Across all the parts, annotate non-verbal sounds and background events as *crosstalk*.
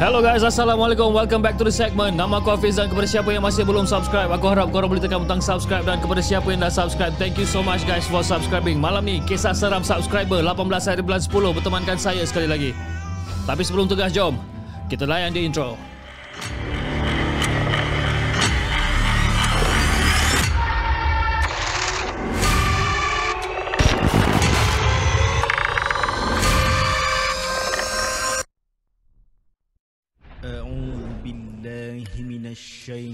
Hello guys, Assalamualaikum. Welcome back to the segment. Nama aku Hafiz dan kepada siapa yang masih belum subscribe, aku harap korang boleh tekan butang subscribe dan kepada siapa yang dah subscribe, thank you so much guys for subscribing. Malam ni, kisah seram subscriber 18 hari bulan 10 bertemankan saya sekali lagi. Tapi sebelum tugas, jom kita layan di intro.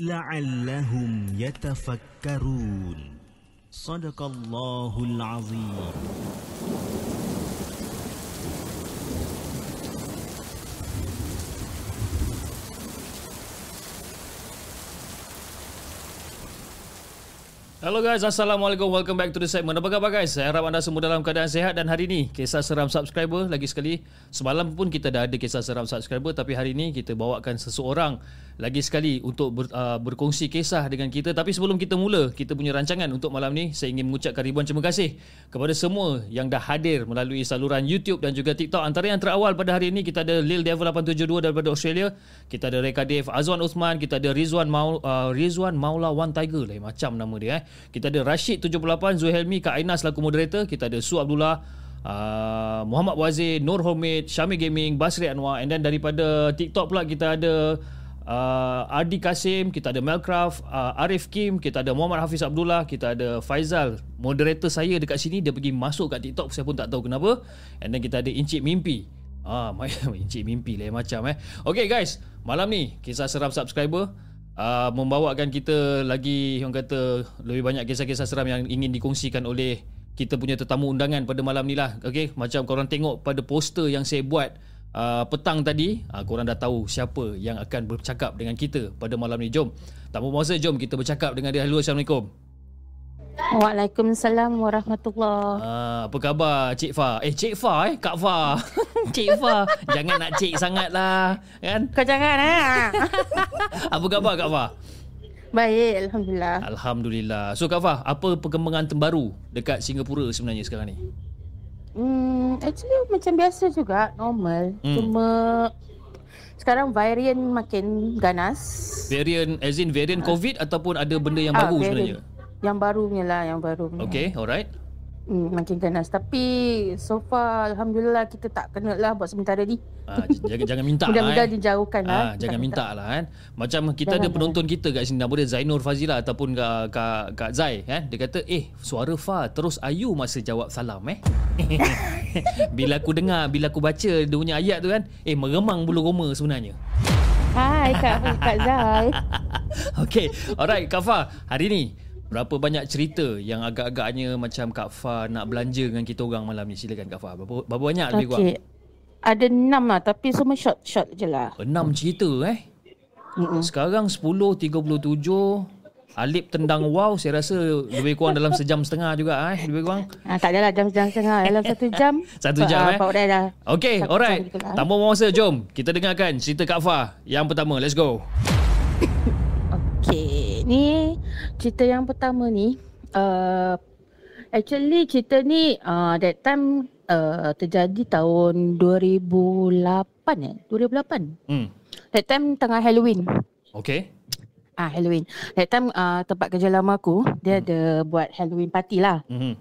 la'allahum yatafakkarun sadaqallahul azim Hello guys, Assalamualaikum. Welcome back to the segment. Apa khabar guys? Saya harap anda semua dalam keadaan sehat dan hari ini kisah seram subscriber lagi sekali. Semalam pun kita dah ada kisah seram subscriber tapi hari ini kita bawakan seseorang lagi sekali untuk ber, uh, berkongsi kisah dengan kita. Tapi sebelum kita mula, kita punya rancangan untuk malam ni, saya ingin mengucapkan ribuan terima kasih kepada semua yang dah hadir melalui saluran YouTube dan juga TikTok. Antara yang terawal pada hari ini, kita ada Lil Devil 872 daripada Australia. Kita ada Reka Dave, Azwan Osman, kita ada Rizwan Maul, uh, Rizwan Maula One Tiger lah macam nama dia eh. Kita ada Rashid 78, Zuhelmi, Kak Aina selaku moderator. Kita ada Su Abdullah, uh, Muhammad Wazir, Nur Homid, Syami Gaming, Basri Anwar and then daripada TikTok pula kita ada uh, Ardi Kasim, kita ada Melcraft, uh, Arif Kim, kita ada Muhammad Hafiz Abdullah, kita ada Faizal, moderator saya dekat sini dia pergi masuk kat TikTok saya pun tak tahu kenapa. And then kita ada Encik Mimpi. Ah, *laughs* Encik Mimpi lah macam eh. Okay guys, malam ni kisah seram subscriber uh, membawakan kita lagi orang kata lebih banyak kisah-kisah seram yang ingin dikongsikan oleh kita punya tetamu undangan pada malam ni lah. Okay, macam korang tengok pada poster yang saya buat uh, petang tadi, uh, korang dah tahu siapa yang akan bercakap dengan kita pada malam ni. Jom, tanpa masa jom kita bercakap dengan dia. Assalamualaikum. Waalaikumsalam warahmatullahi. Uh, apa khabar Cik Fa? Eh Cik Fa eh? Kak Fa. *laughs* Cik Fa. Jangan nak cik sangat lah. Kan? Kau jangan ha. *laughs* Apa khabar Kak Fa? Baik, alhamdulillah. Alhamdulillah. So Kak Fa, apa perkembangan terbaru dekat Singapura sebenarnya sekarang ni? Hmm, actually macam biasa juga, normal. Hmm. Cuma sekarang varian makin ganas. Variant as in variant COVID ataupun ada benda yang Ah, baru varian. sebenarnya? Yang barunya lah, yang baru. Okay, alright. Hmm, makin ganas. Tapi so far alhamdulillah kita tak kena lah buat sementara ni. Ah, jangan jangan *laughs* minta lah Mudah-mudahan eh. dijauhkan lah. Ah, jangan minta lah kan. Macam kita Jangan, ada penonton kita kat sini nama dia Zainur Fazila ataupun Kak, Kak, Kak Zai kan. Dia kata, "Eh, suara Fa terus ayu masa jawab salam eh." *laughs* bila aku dengar, bila aku baca dia punya ayat tu kan, eh meremang bulu roma sebenarnya. Hai Kak, Kak Zai. *laughs* Okay, alright Kak Fa, hari ni berapa banyak cerita yang agak-agaknya macam Kak Fa nak belanja dengan kita orang malam ni? Silakan Kak Fa. Berapa, berapa banyak lebih kurang? Ada enam lah tapi semua short-short je lah. Enam cerita eh. Mm-mm. Sekarang 10.37 Alip tendang wow Saya rasa lebih kurang dalam sejam setengah juga eh Lebih kurang Ah, tak adalah jam-jam setengah dalam satu jam. *laughs* Satu jam, ah, eh? Pak Udai dah. Okay Satu alright jam lah. Tanpa masa jom Kita dengarkan cerita Kak Fa Yang pertama let's go Okay, ni cerita yang pertama ni. Uh, actually cerita ni uh, that time uh, terjadi tahun 2008 eh? 2008. hmm. That time tengah Halloween. Okay Ah Halloween. That time uh, tempat kerja lama aku dia ada buat Halloween party lah. mm-hmm.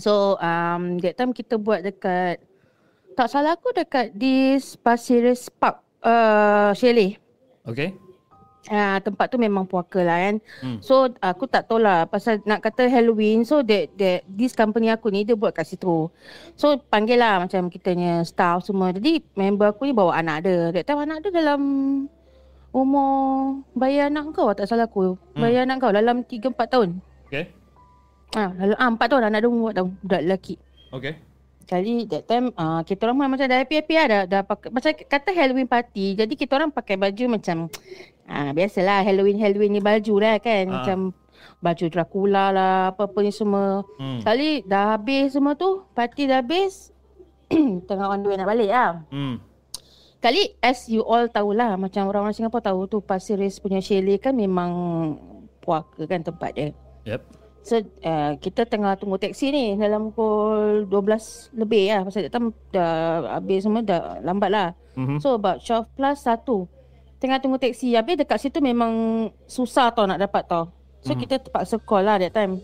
So um, that time kita buat dekat tak salah aku dekat di Pasir Ris Park uh, Chalet. Okay Ah tempat tu memang puaka lah kan. Hmm. So aku tak tahu lah pasal nak kata Halloween so that, that this company aku ni dia buat kat situ. So panggil lah macam kitanya staff semua. Jadi member aku ni bawa anak dia. That time anak dia dalam umur bayar anak kau tak salah aku. Bayar anak kau dalam 3 4 tahun. Okay. Ah, ah, 4 tahun anak dia umur 4 tahun budak lelaki. Okay. Kali that time uh, kita orang macam dah happy-happy lah dah, dah pakai, macam kata Halloween party jadi kita orang pakai baju macam ah biasalah Halloween Halloween ni baju lah kan Ah. macam baju Dracula lah apa-apa ni semua. Hmm. Kali dah habis semua tu party dah habis *clears throat* tengah on the way nak balik lah. Hmm. Kali as you all tahulah macam orang-orang Singapura tahu tu Pasir Ris punya chalet kan memang puaka kan tempat dia. Yep. So uh, kita tengah tunggu teksi ni dalam pukul 12 lebih lah pasal that time dah habis semua dah lambat lah. Mhm. So about 12 plus 1 tengah tunggu teksi habis dekat situ memang susah tau nak dapat tau. So Mhm. kita terpaksa call lah that time.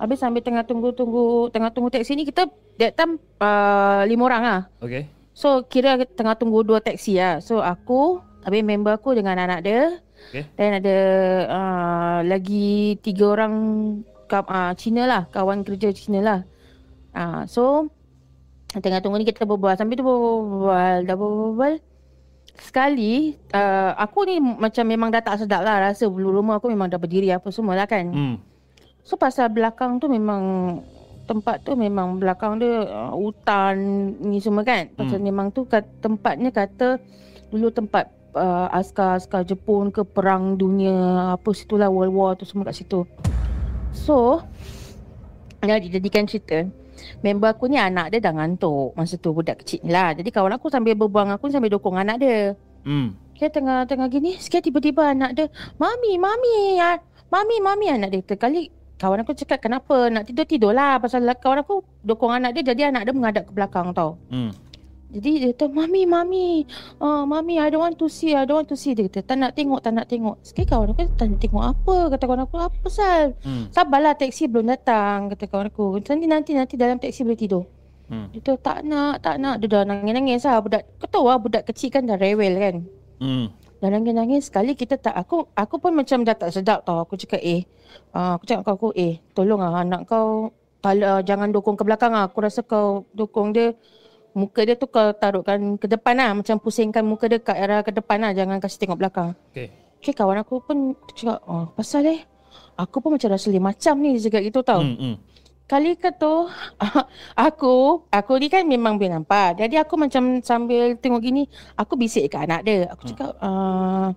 Habis sambil tengah tunggu-tunggu tengah tunggu teksi ni kita that time uh, lima orang lah. Okay. So kira tengah tunggu dua teksi lah. So aku, habis member aku dengan anak dia. Okay. Dan ada uh, lagi tiga orang uh, Cina lah, kawan kerja Cina lah. Uh, so tengah tunggu ni kita berbual. Sambil tu berbual, dah berbual. Sekali, uh, aku ni macam memang dah tak sedap lah rasa bulu rumah aku memang dah berdiri apa semua lah kan. Hmm. So pasal belakang tu memang tempat tu memang belakang dia uh, hutan ni semua kan. Pasal Hmm. memang tu kat, tempatnya kata dulu tempat uh, askar-askar Jepun ke perang dunia apa situlah World War tu semua kat situ. So dah dijadikan cerita. Member aku ni anak dia dah ngantuk masa tu budak kecil ni lah. Jadi kawan aku sambil berbual dengan aku sambil dokong anak dia. Hmm. Dia tengah-tengah gini, sikit tiba-tiba anak dia, Mami, Mami, ah, Mami, Mami anak dia. Terkali kawan aku cakap, kenapa? Nak tidur-tidur lah. Pasal kawan aku dokong anak dia, jadi anak dia menghadap ke belakang tau. Hmm. Jadi dia kata, Mami, Mami, uh, Mami, I don't want to see, I don't want to see. Dia kata, tak nak tengok, tak nak tengok. Sekali kawan aku, tak nak tengok apa? Kata kawan aku, apa Sal? Hmm. Sabarlah, taksi belum datang. Kata kawan aku, nanti, nanti, nanti dalam taksi boleh tidur. Hmm. Dia kata, tak nak, tak nak. Dia dah nangis-nangis lah. Budak, kau tahu lah, budak kecil kan dah rewel kan. Hmm. Dah nangis-nangis sekali kita tak aku aku pun macam dah tak sedap tau. Aku cakap eh uh, aku cakap kau aku eh tolong ah anak kau tala, jangan dokong ke belakang ah. Aku rasa kau dokong dia muka dia tu kau taruhkan ke depan lah macam pusingkan muka dia kat arah ke depan lah jangan kasih tengok belakang. Okay. Okay kawan aku pun cakap oh pasal eh aku pun macam rasa lain macam ni dia cakap gitu tau. Hmm. Hmm. Kali ke tu *laughs* aku aku ni kan memang boleh nampak. Jadi aku macam sambil tengok gini, aku bisik kat anak dia. Aku cakap uh,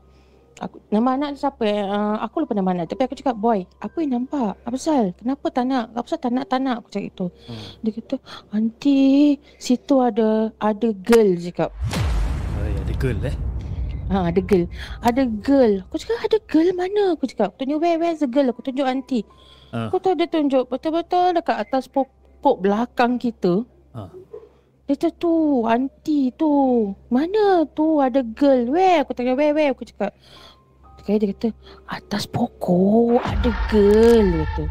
aku nama anak dia siapa? Uh, aku lupa nama anak. Tapi aku cakap, "Boy, apa yang nampak? Apa pasal? Kenapa tak nak? Apa pasal tak nak tak nak?" Aku cakap itu. Hmm. Dia kata, "Aunty, situ ada ada girl." Cakap. Oh, ya, ada girl eh. Ha, ada girl. Ada girl. Aku cakap, ada girl mana? Aku cakap, tunjuk where, where's the girl? Aku tunjuk aunty. Ah. Aku tahu dia tunjuk betul-betul dekat atas pokok belakang kita. Ah. Dia kata tu, aunty tu. Mana tu ada girl? Where? Aku tanya where, where? Aku cakap. Sekali dia kata, atas pokok ada girl. Dia kata.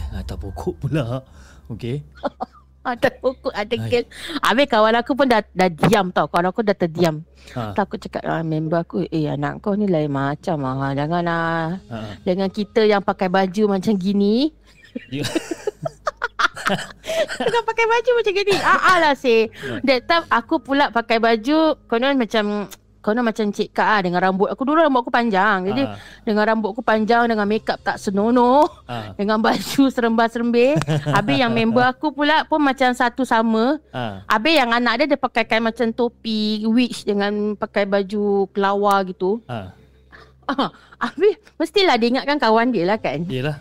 Ya, atas pokok pula. Okay. *laughs* Atas pokok ada Hai. girl. Habis kawan aku pun dah, dah diam tau. Kawan aku dah terdiam. Ha. Tak aku cakap, ah, member aku, eh anak kau ni lain macam. Ah. Janganlah. Ha. Dengan kita yang pakai baju macam gini. Ya. *laughs* Tengah pakai baju macam gini. Ah, ah lah say. That time aku pula pakai baju konon macam konon macam Cik Kak ah dengan rambut aku dulu rambut aku panjang. Jadi Ah. dengan rambut aku panjang dengan makeup tak senonoh Ha. dengan baju serembah-serembih. *laughs* Habis yang member aku pula pun macam satu sama. Ha. Habis yang anak dia dia pakaikan macam topi witch dengan pakai baju kelawar gitu. Ha. Ah, habis mestilah dia ingatkan kawan dia lah kan. Yelah.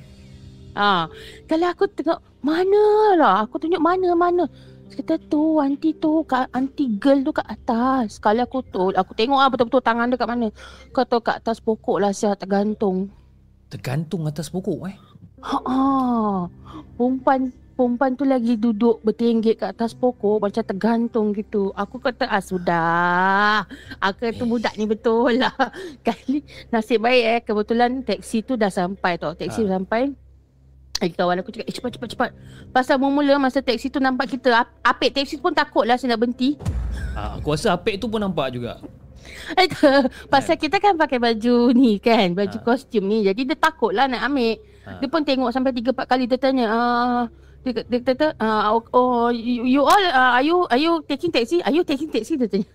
Ha, kalau aku tengok mana lah, aku tunjuk mana mana. Dia Kata tu, aunty tu, kat aunty girl tu kat atas. Sekali aku tu, aku tengok lah betul-betul tangan dia kat mana. Kau tahu kat atas pokok lah siap tergantung. Tergantung atas pokok eh. Ha ah. Perempuan perempuan tu lagi duduk bertinggik kat atas pokok macam tergantung gitu. Aku kata ah sudah. Aku kata Eh. budak ni betul lah. *laughs* Kali nasib baik eh kebetulan taksi tu dah sampai tau. Taksi Ha. sampai. Eh, kawan aku cakap, eh cepat cepat cepat. Pasal mula masa taksi tu nampak kita, ap- apik taksi pun takut lah saya nak berhenti. Ha. Aku rasa Apek tu pun nampak juga. Itu, Pasal kita kan pakai baju ni kan Baju Ha. kostum ni Jadi dia takut lah nak ambil Ha. Dia pun tengok sampai 3-4 kali Dia tanya ah, dia, dia kata ah, oh, oh, you, you all uh, Are you are you taking taxi? Are you taking taxi? Dia tanya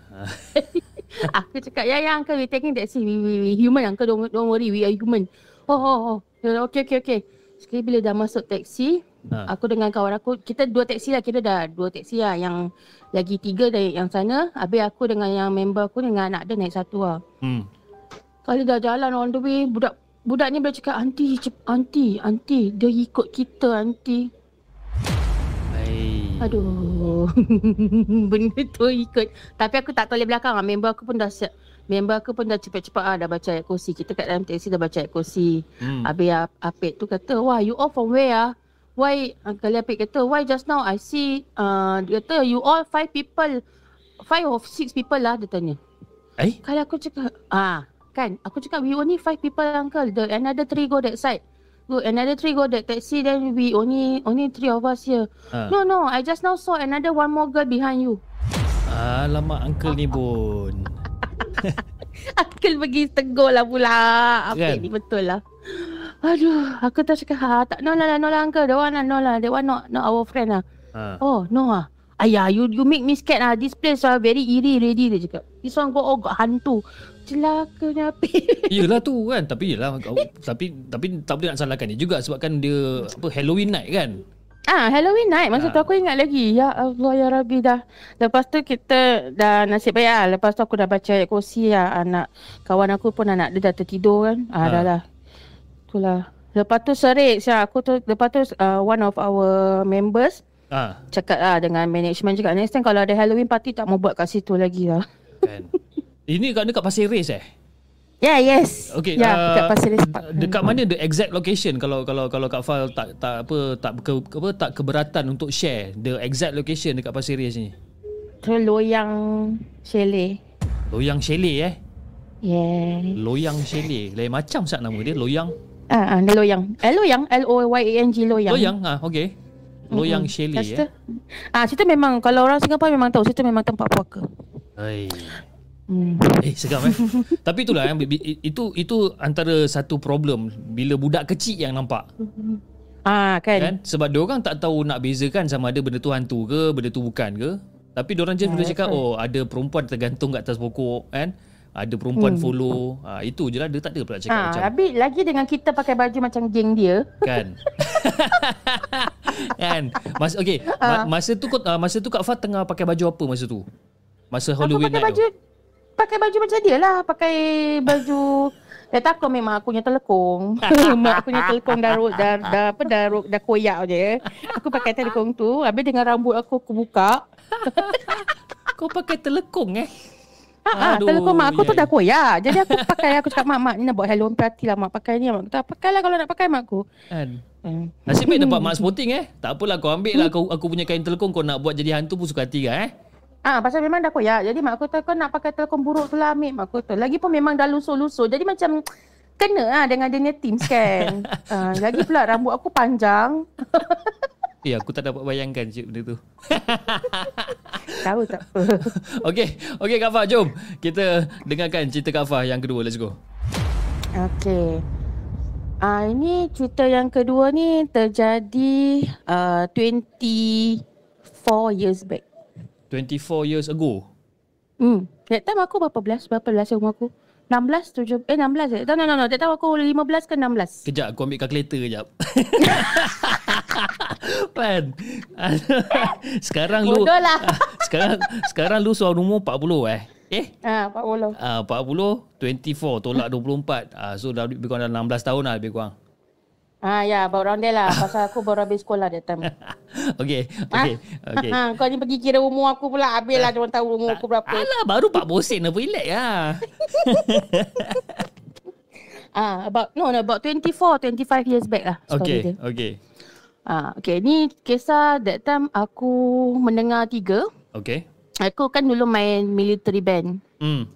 *laughs* Aku cakap Ya ya uncle we taking taxi We, we, we human uncle don't, don't worry We are human Oh oh oh Okay okay okay Sekali bila dah masuk taxi Ha. Aku dengan kawan aku Kita dua taxi lah Kira dah dua taxi lah Yang lagi tiga dari yang sana Habis aku dengan yang member aku Dengan anak dia naik satu lah Hmm. Kali dah jalan on the way Budak Budak ni boleh cakap Aunty cep- Aunty Aunty Dia ikut kita Aunty Hai. Aduh *laughs* Benda tu ikut Tapi aku tak toleh belakang lah Member aku pun dah siap Member aku pun dah cepat-cepat ah, Dah baca ayat kursi Kita kat dalam taxi dah baca ayat kursi Hmm. Habis Ap- Apik tu kata Wah you all from where ah? Why uh, Kali Apik kata Why just now I see uh, Dia kata you all five people Five or six people lah Dia tanya Eh? Kali aku cakap Ah Kan Aku cakap we only five people uncle The another three go that side Go another three go that taxi Then we only Only three of us here Ha. No no I just now saw another one more girl behind you Alamak uncle ni pun. *laughs* Uncle pergi tegur lah pula. Apik Kan? ni betul lah. Aduh Aku tak cakap ha, tak, No lah no lah uncle. That one lah no lah. That one not, not our friend lah. Ha. Oh no ah. Ayah you you make me scared ah. This place ah very eerie already Dia cakap This one go oh got hantu. Celakanya Apik *laughs* Yelah tu kan. Tapi yelah kau- Tapi Tapi tak boleh nak salahkan dia juga Sebab kan dia Apa Halloween night kan Ah, Halloween night. Masa tu Ah. aku ingat lagi. Ya Allah, Ya Rabbi dah. Lepas tu kita dah nasib baik lah. Lepas tu aku dah baca ayat kursi lah. Anak kawan aku pun anak dia dah tertidur kan. Ah, Ah. dah lah. Itulah. Lepas tu serik siap. Aku tu, lepas tu uh, one of our members Ha cakap lah dengan management cakap next time kalau ada Halloween party tak mau buat kat situ lagi lah. kan Ini kat dekat Pasir Ris eh Yeah, yes. Okay, Ya, uh, dekat Pasir Ris Park. Dekat mana the exact location kalau kalau kalau Kak Fal tak tak apa tak ke, apa tak keberatan untuk share the exact location dekat Pasir Ris ni. Tu loyang chalet. Loyang Chalet eh. Yeah. Loyang Chalet. Lain macam sat nama dia Loyang. Ah, ah, dia loyang. Eh, loyang. L-O-Y-A-N-G loyang. Loyang ah okey. Loyang Mm-mm. Chalet eh. Ah, situ memang kalau orang Singapura memang tahu situ memang tempat puaka. Hai. Hmm. Eh seram eh. *laughs* Tapi itulah yang bi- itu itu antara satu problem bila budak kecil yang nampak Ah, kan. kan sebab dia orang tak tahu nak bezakan sama ada benda tu hantu ke benda tu bukan ke tapi dia orang je Ah, boleh cakap oh ada perempuan tergantung kat atas pokok kan ada perempuan Hmm. follow ha, itu je lah dia tak ada pula cakap Ah, macam tapi lagi dengan kita pakai baju macam geng dia. *laughs* kan *laughs* kan mas okey Ah. ma- masa tu masa tu Kak Fat tengah pakai baju apa masa tu masa Aku Halloween pakai night baju tu pakai baju macam dia lah, pakai baju Dia tak aku memang aku punya telekong. *laughs* Mak aku punya telekong dah, dah, dah, apa, dah, dah koyak je. Aku pakai telekong tu. Habis dengan rambut aku aku buka. *laughs* kau pakai telekong eh Ah, ah, Aduh, telekong mak aku tu ya. dah koyak. Jadi aku pakai, aku cakap mak, mak ni nak buat Halloween party lah mak pakai ni. Mak kata, pakailah kalau nak pakai mak aku. kan Hmm. Nasib baik dapat *laughs* mak sporting eh. Tak apalah kau ambil lah aku, aku punya kain telekong kau nak buat jadi hantu pun suka hati kan eh. Ah, pasal memang dah koyak. Jadi mak aku tu kau nak pakai telekong buruk tu lah ambil mak aku tu. Lagi pun memang dah lusuh-lusuh. Jadi macam kena lah dengan dia teams kan. *laughs* ah, lagi pula rambut aku panjang. *laughs* Eh aku tak dapat bayangkan cik benda tu. *laughs* Tahu tak apa. Okey, okey Kak Fah jom. Kita dengarkan cerita Kak Fah yang kedua. Let's go. Okey. Ah ini cerita yang kedua ni terjadi uh, 24 years back. 24 years ago. Hmm. That time aku berapa belas? Berapa belas umur aku? 16, 7, eh 16 eh? No, no, no, no. That time aku 15 ke 16. Kejap aku ambil kalkulator kejap. *laughs* Pan. *laughs* sekarang lu Bodoh lah. *laughs* sekarang sekarang lu soal umur 40 eh. Eh? Ah, 40. Ah 40 24 tolak 24. Ah so dah lebih kurang dah 16 tahun lah lebih kurang. Ah, ya, about around there lah. *laughs* Pasal aku baru habis sekolah that time. *laughs* Okey, okey, *laughs* okey. Ha, kau ni pergi kira umur aku pula. Habis lah orang tahu umur aku berapa. Alah baru 40 sen apa relax lah. Ah, about no, no, about 24, 25 years back lah. Okey, dia. okey. Ah, okay, ni kisah that time aku mendengar tiga. Okey. Aku kan dulu main military band. Hmm.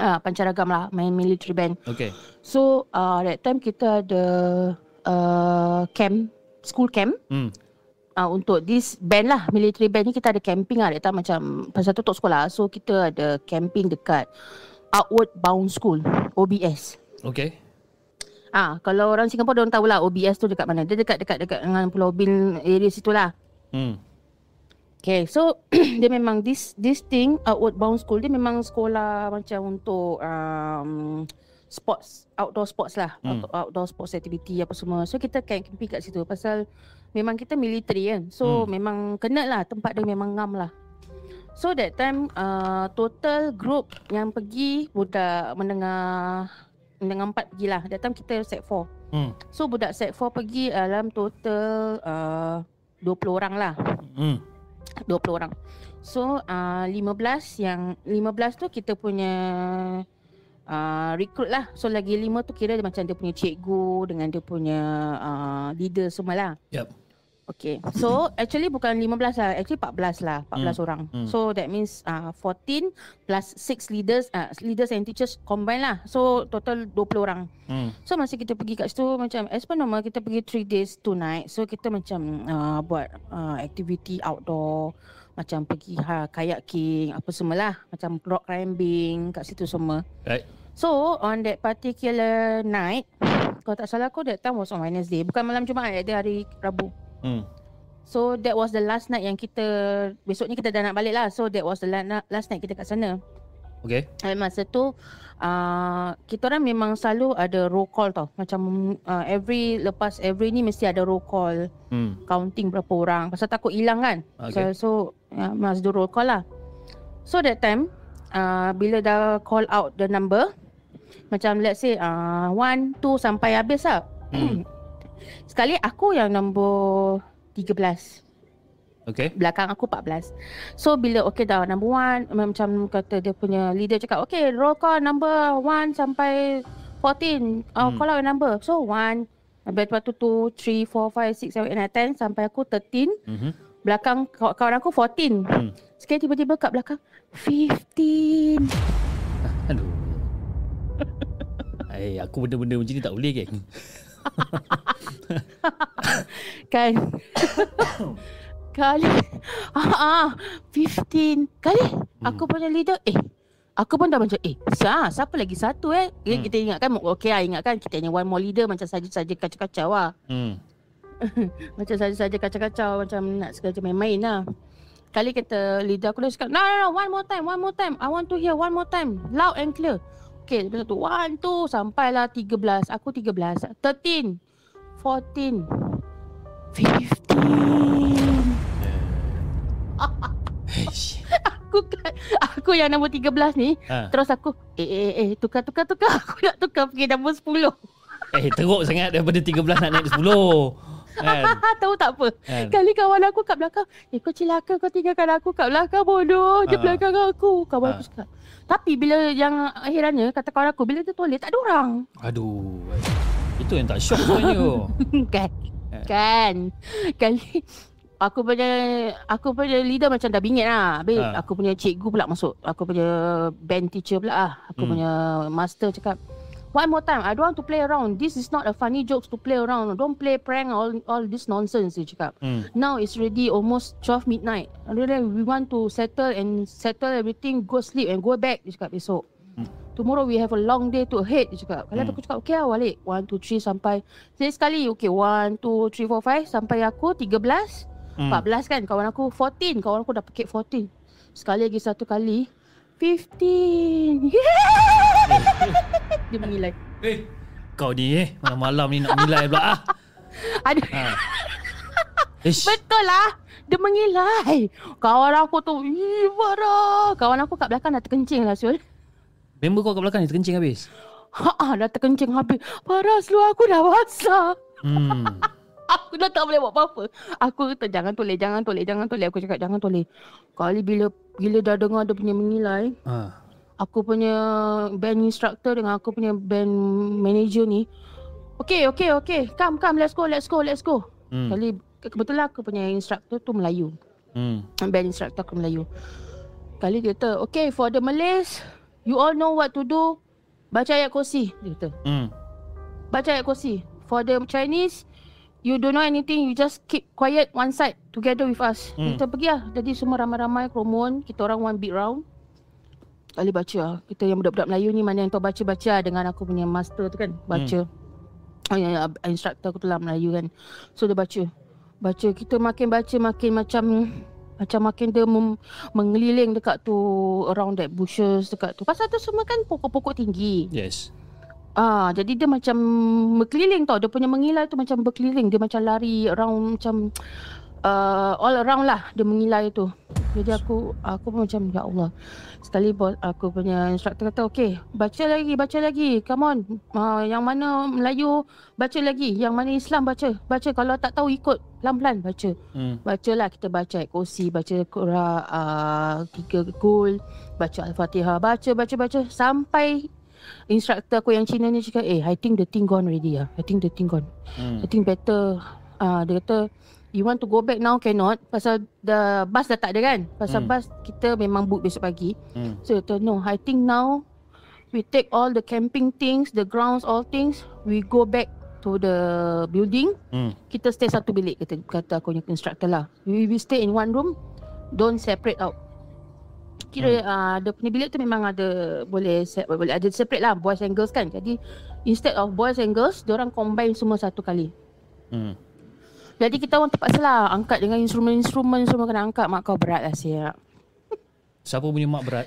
Ah, pancaragam lah, main military band. Okey. So, uh, that time kita ada uh, camp, school camp. Hmm. uh, untuk this band lah military band ni kita ada camping lah that time macam pasal tutup sekolah so kita ada camping dekat Outward Bound School, OBS. Okay. Ah, kalau orang Singapura dia orang tahu lah OBS tu dekat mana. Dia dekat dekat dekat dengan Pulau Bin area situ lah. Hmm. Okay, so *clears throat* dia memang this this thing outward bound school dia memang sekolah macam untuk um, sports outdoor sports lah, Hmm. hmm. outdoor sports activity apa semua. So kita can camping kat situ pasal memang kita military kan. So Hmm. memang kena lah tempat dia memang ngam lah. So that time uh, total group yang pergi budak menengah menengah empat pergilah. That time kita set 4. Hmm. So budak set 4 pergi dalam total uh, 20 orang lah. Hmm. 20 orang. So uh, 15 yang 15 tu kita punya uh, recruit lah. So lagi 5 tu kira dia macam dia punya cikgu dengan dia punya uh, leader semua lah. Yep. Okay. So actually bukan 15 lah. Actually 14 lah. 14 Hmm. orang. Hmm. So that means uh, 14 plus 6 leaders uh, leaders and teachers combine lah. So total 20 orang. Hmm. So masa kita pergi kat situ macam as per normal kita pergi 3 days 2 night. So kita macam uh, buat uh, activity outdoor macam pergi ha, kayaking apa semualah macam rock climbing kat situ semua. Right. So on that particular night kalau tak salah aku that time was on Wednesday bukan malam Jumaat dia hari Rabu. Hmm. So that was the last night yang kita besoknya kita dah nak balik lah. So that was the la- last night kita kat sana. Okay. Dan masa tu uh, kita orang memang selalu ada roll call tau. Macam uh, every lepas every ni mesti ada roll call Hmm. counting berapa orang. Pasal takut hilang kan. Okay. So, so uh, must do roll call lah. So that time uh, bila dah call out the number macam let's say uh, 1, 2 sampai habis lah. Hmm. *clears throat* Sekali aku yang nombor 13 Okay. belakang aku 14. So bila okay dah number one macam kata dia punya leader cakap okay roll call number 1 sampai 14. Uh, Hmm. Call out your number. So 1 Lepas tu 2, 3, 4, 5, 6, 7, 8, 9, 10 Sampai aku 13 Mhm. Belakang kaw- kawan aku 14 Hmm. Sekali tiba-tiba kat belakang 15 *laughs* Aduh. *laughs* Eh, aku benda-benda macam ni tak boleh *laughs* kan? Kan *coughs* Kali ah, ah, 15 Kali Aku punya leader Eh Aku pun dah macam Eh sah, siapa lagi satu eh hmm. Hmm. Kita ingatkan Okay lah ingatkan Kita hanya one more leader Macam saja-saja kacau-kacau lah Hmm. *laughs* Macam saja-saja kacau-kacau Macam nak sengaja main-main lah Kali kata leader aku dah cakap No no no one more time One more time. I want to hear one more time Loud and clear. Okay lepas tu One two Sampailah 13 Aku 13 13 14 15 Eish. Aku kan Aku yang nombor 13 ni Ha. Terus aku Eh eh eh Tukar tukar tukar Aku nak tukar pergi nombor 10 Eh, teruk sangat daripada 13 nak naik 10. Kan? *laughs* Tahu tak apa Kan? Kali kawan aku kat belakang Eh kau celaka kau tinggalkan aku kat belakang bodoh Dia Ah. belakang aku Kawan Ah. aku cakap Tapi bila yang akhirannya Kata kawan aku Bila dia toleh tak ada orang Aduh. Itu yang tak syok sebenarnya. *laughs* Kan Eh. Kan Kali Aku punya Aku punya leader macam dah bingit lah Habis Ah. aku punya cikgu pula masuk Aku punya band teacher pula lah Aku Hmm. punya master cakap One more time I don't want to play around This is not a funny jokes to play around Don't play prank All all this nonsense Dia cakap Hmm. Now it's already almost 12 midnight. And then we want to settle and settle everything, go sleep and go back. Dia cakap besok. Hmm. Tomorrow we have a long day to ahead. Dia cakap. Kalau Hmm. aku cakap okay lah balik. 1, 2, 3 sampai. Jadi sekali okay 1, 2, 3, 4, 5 sampai aku 13. Hmm. 14 kan kawan aku 14. Kawan aku dah pakai 14. Sekali lagi satu kali 15. *laughs* Dia mengilai. Eh, kau ni eh. Malam-malam ni nak nilai pula ah. Aduh. Ha. *laughs* Ish. Betul lah. Dia mengilai. Kawan aku tu, ih marah. Kawan aku kat belakang dah terkencing lah Syul. Member kau kat belakang ni terkencing habis. Ha dah terkencing habis. Parah seluar aku dah basah. Hmm. *laughs* Aku dah tak boleh buat apa-apa. Aku kata jangan toleh, jangan toleh, jangan toleh. Aku cakap jangan toleh. Kali bila bila dah dengar dia punya mengilai, Ha. aku punya band instructor dengan aku punya band manager ni, okay, okay, okay. Come, come, let's go, let's go, let's go. Hmm. Kali kebetulan aku punya instructor tu Melayu. Hmm. band instructor aku Melayu. Kali dia kata, okay for the Malays, you all know what to do. Baca ayat kursi. Dia kata, Hmm. baca ayat kursi. For the Chinese, you don't know anything, you just keep quiet one side together with us. Hmm. Kita pergi lah. Jadi semua ramai-ramai kerumun. Kita orang one big round. Tak boleh baca lah. Kita yang budak-budak Melayu ni mana yang tahu baca-baca lah dengan aku punya master tu kan. Baca. Hmm. Oh, ya, ya, instructor aku tu lah Melayu kan. So dia baca. Baca. Kita makin baca makin macam macam makin dia mem- mengeliling dekat tu around that bushes dekat tu. Pasal tu semua kan pokok-pokok tinggi. Yes. Ah, jadi dia macam berkeliling tau. Dia punya mengilai tu macam berkeliling. Dia macam lari around macam uh, *tsk* all around lah dia mengilai tu. Jadi aku aku pun macam ya Allah. Sekali bos aku punya instructor kata okey, baca lagi, baca lagi. Come on. Uh, yang mana Melayu baca lagi, yang mana Islam baca. Baca kalau tak tahu ikut pelan-pelan baca. Hmm. Bacalah kita baca kursi, baca Quran uh, tiga gol, baca Al-Fatihah, baca baca baca sampai instructor aku yang Cina ni cakap, "Eh, I think the thing gone already ah. I think the thing gone. Hmm. I think better ah uh, dia kata You want to go back now cannot Pasal the bus dah tak ada kan Pasal Hmm. bus kita memang book besok pagi Hmm. So kata no I think now We take all the camping things The grounds all things We go back to the building Hmm. Kita stay satu bilik Kata, kata aku punya instructor lah We, we stay in one room Don't separate out Kira hmm. uh, dia punya bilik tu memang ada Boleh se- boleh ada separate lah Boys and girls kan Jadi Instead of boys and girls Diorang combine semua satu kali Hmm. jadi kita orang terpaksa lah angkat dengan instrumen-instrumen semua kena angkat. Mak kau berat lah siap. Siapa punya mak berat?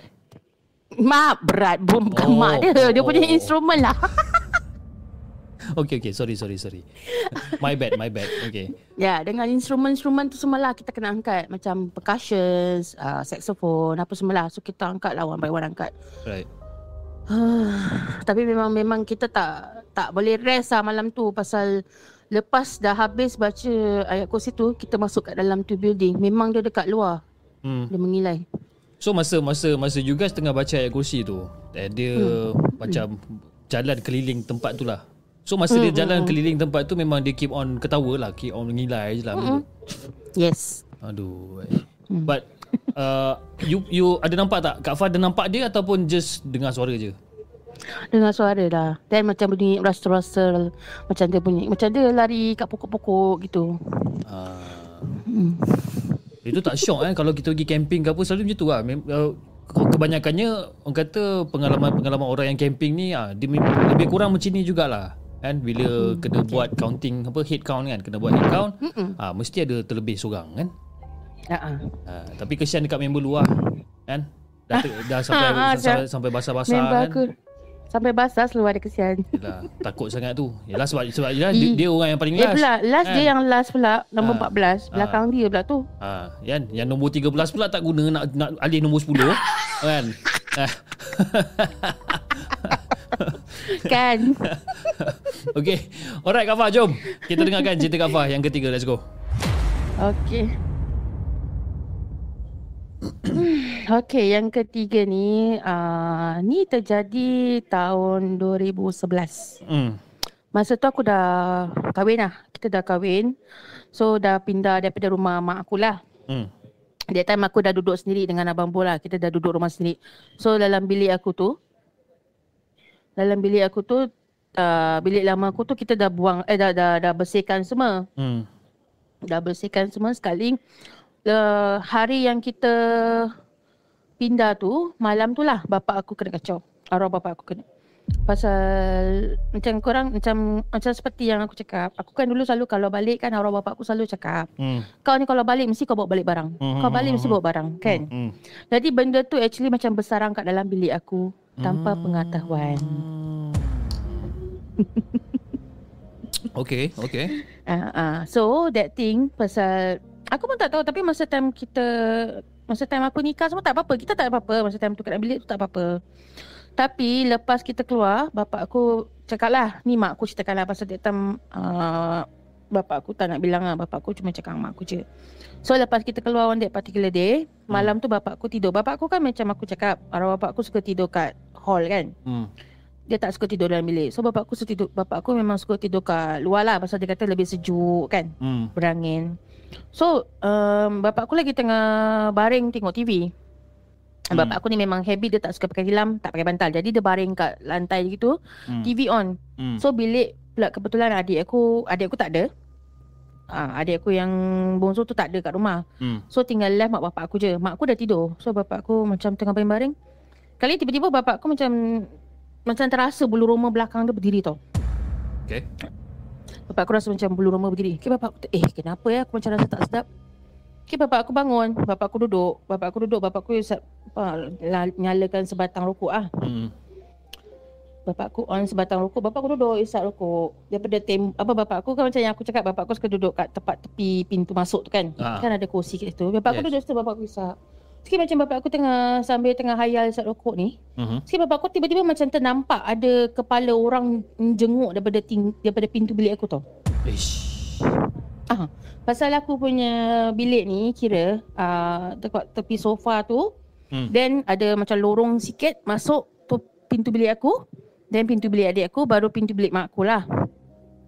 Mak berat bukan oh, mak dia. Dia oh. punya instrumen lah. *laughs* *laughs* Okay, okay. Sorry, sorry, sorry. *laughs* my bad, my bad. Okay. ya, dengan instrumen-instrumen tu semua lah kita kena angkat. Macam percussions, uh, saxophone, apa semua lah. So kita angkat lah one by one angkat. Right. *sighs* Tapi memang memang kita tak tak boleh rest lah malam tu pasal lepas dah habis baca ayat kursi tu kita masuk kat dalam tu building. Memang dia dekat luar. Hmm. Dia mengilai. So masa masa masa juga tengah baca ayat kursi tu, eh, dia Hmm. macam jalan keliling tempat tu lah. So masa Hmm, dia jalan keliling tempat tu memang dia keep on ketawa lah, keep on mengilai je lah. tu. Yes. Aduh. eh. But uh, you you ada nampak tak? Kak Fah ada nampak dia ataupun just dengar suara je? Dengar suara dah Dan macam bunyi rustle-rustle Macam dia bunyi Macam dia lari kat pokok-pokok gitu Uh, hmm. itu tak syok kan kalau kita pergi camping ke apa selalu macam tu lah. Mem- uh, ke- kebanyakannya orang kata pengalaman-pengalaman orang yang camping ni ah dia lebih kurang macam ni jugalah kan? Bila kena buat counting apa head count kan? Kena buat head count ah mesti ada terlebih seorang kan? Uh-uh. ah, tapi kesian dekat member luar kan? Dah te- dah *laughs* sampai Ah, ah, sampai, sampai basah-basah Member kan? aku Sampai basah selalu ada kesian. Yelah, *laughs* takut sangat tu. Yalah sebab sebab yalah, dia, dia orang yang paling Dia last pula Last kan? dia yang last pula Nombor Ah. 14 Belakang dia pula tu. Ha, kan? Yang nombor 13 pula tak guna nak nak alih nombor 10 *laughs* kan? *laughs* Kan *laughs* okay. Alright Kak Fah, jom. Kita dengarkan cerita Kak Fah yang ketiga. Let's go. Okay *clears throat* Okay yang ketiga ni uh, Ni terjadi tahun 2011 Hmm. Masa tu aku dah kahwin lah Kita dah kahwin So dah pindah daripada rumah mak aku lah Hmm. That time aku dah duduk sendiri dengan abang Bo lah. Kita dah duduk rumah sendiri. So dalam bilik aku tu, dalam bilik aku tu, uh, bilik lama aku tu kita dah buang, eh dah, dah, dah bersihkan semua. Hmm. Dah bersihkan semua sekali. Uh, hari yang kita pindah tu, malam tu lah bapak aku kena kacau. Arwah bapak aku kena. Pasal macam korang macam macam seperti yang aku cakap. Aku kan dulu selalu kalau balik kan arwah bapak aku selalu cakap, Hmm. kau ni kalau balik mesti kau bawa balik barang. Hmm, Kau hmm, balik hmm, mesti bawa barang, kan? Hmm. Jadi benda tu actually macam bersarang kat dalam bilik aku tanpa pengetahuan. *laughs* Okay, okay. Uh, uh. So that thing pasal aku pun tak tahu tapi masa time kita masa time aku nikah semua tak apa-apa. Kita tak apa-apa masa time tu kat dalam bilik tu tak apa-apa. Tapi lepas kita keluar, bapak aku cakap lah, ni mak aku ceritakan lah pasal that time uh, bapak aku tak nak bilang lah. Bapak aku cuma cakap dengan mak aku je. So lepas kita keluar on that particular day, malam tu bapak aku tidur. Bapak aku kan macam aku cakap, arwah bapak aku suka tidur kat hall kan. Hmm. Dia tak suka tidur dalam bilik. So bapak aku suka tidur, bapak aku memang suka tidur kat luar lah pasal dia kata lebih sejuk kan, Hmm. berangin. So um, bapak aku lagi tengah baring tengok TV. Hmm. Bapak aku ni memang habit dia tak suka pakai tilam, tak pakai bantal. Jadi dia baring kat lantai gitu, Hmm. TV on. Hmm. So bilik pula kebetulan adik aku, adik aku tak ada. Ah, adik aku yang bongsu tu tak ada kat rumah. Hmm. So tinggal left mak bapak aku je. Mak aku dah tidur. So bapak aku macam tengah baring-baring. Kali tiba-tiba bapak aku macam macam terasa bulu roma belakang dia berdiri tau. Okay. Bapak aku rasa macam bulu roma berdiri. Okay bapak aku eh kenapa ya aku macam rasa tak sedap. Okay bapak aku bangun, bapak aku duduk, bapak aku duduk, bapak aku isap, apa, la- nyalakan sebatang rokok ah. Hmm. Bapak aku on sebatang rokok, bapak aku duduk isap rokok. Daripada tem apa bapak aku kan macam yang aku cakap bapak aku suka duduk kat tempat tepi pintu masuk tu kan. Ah. Kan ada kursi kat situ. Bapak aku Yes. duduk situ bapak aku isap. Sikit macam bapak aku tengah sambil tengah hayal isap rokok ni. Mhm. Sikit bapak aku tiba-tiba macam ternampak ada kepala orang jenguk daripada ting, daripada pintu bilik aku tau. Ish. Ah, pasal aku punya bilik ni kira uh, dekat tepi sofa tu Hmm. then ada macam lorong sikit masuk tu pintu bilik aku then pintu bilik adik aku baru pintu bilik mak aku lah.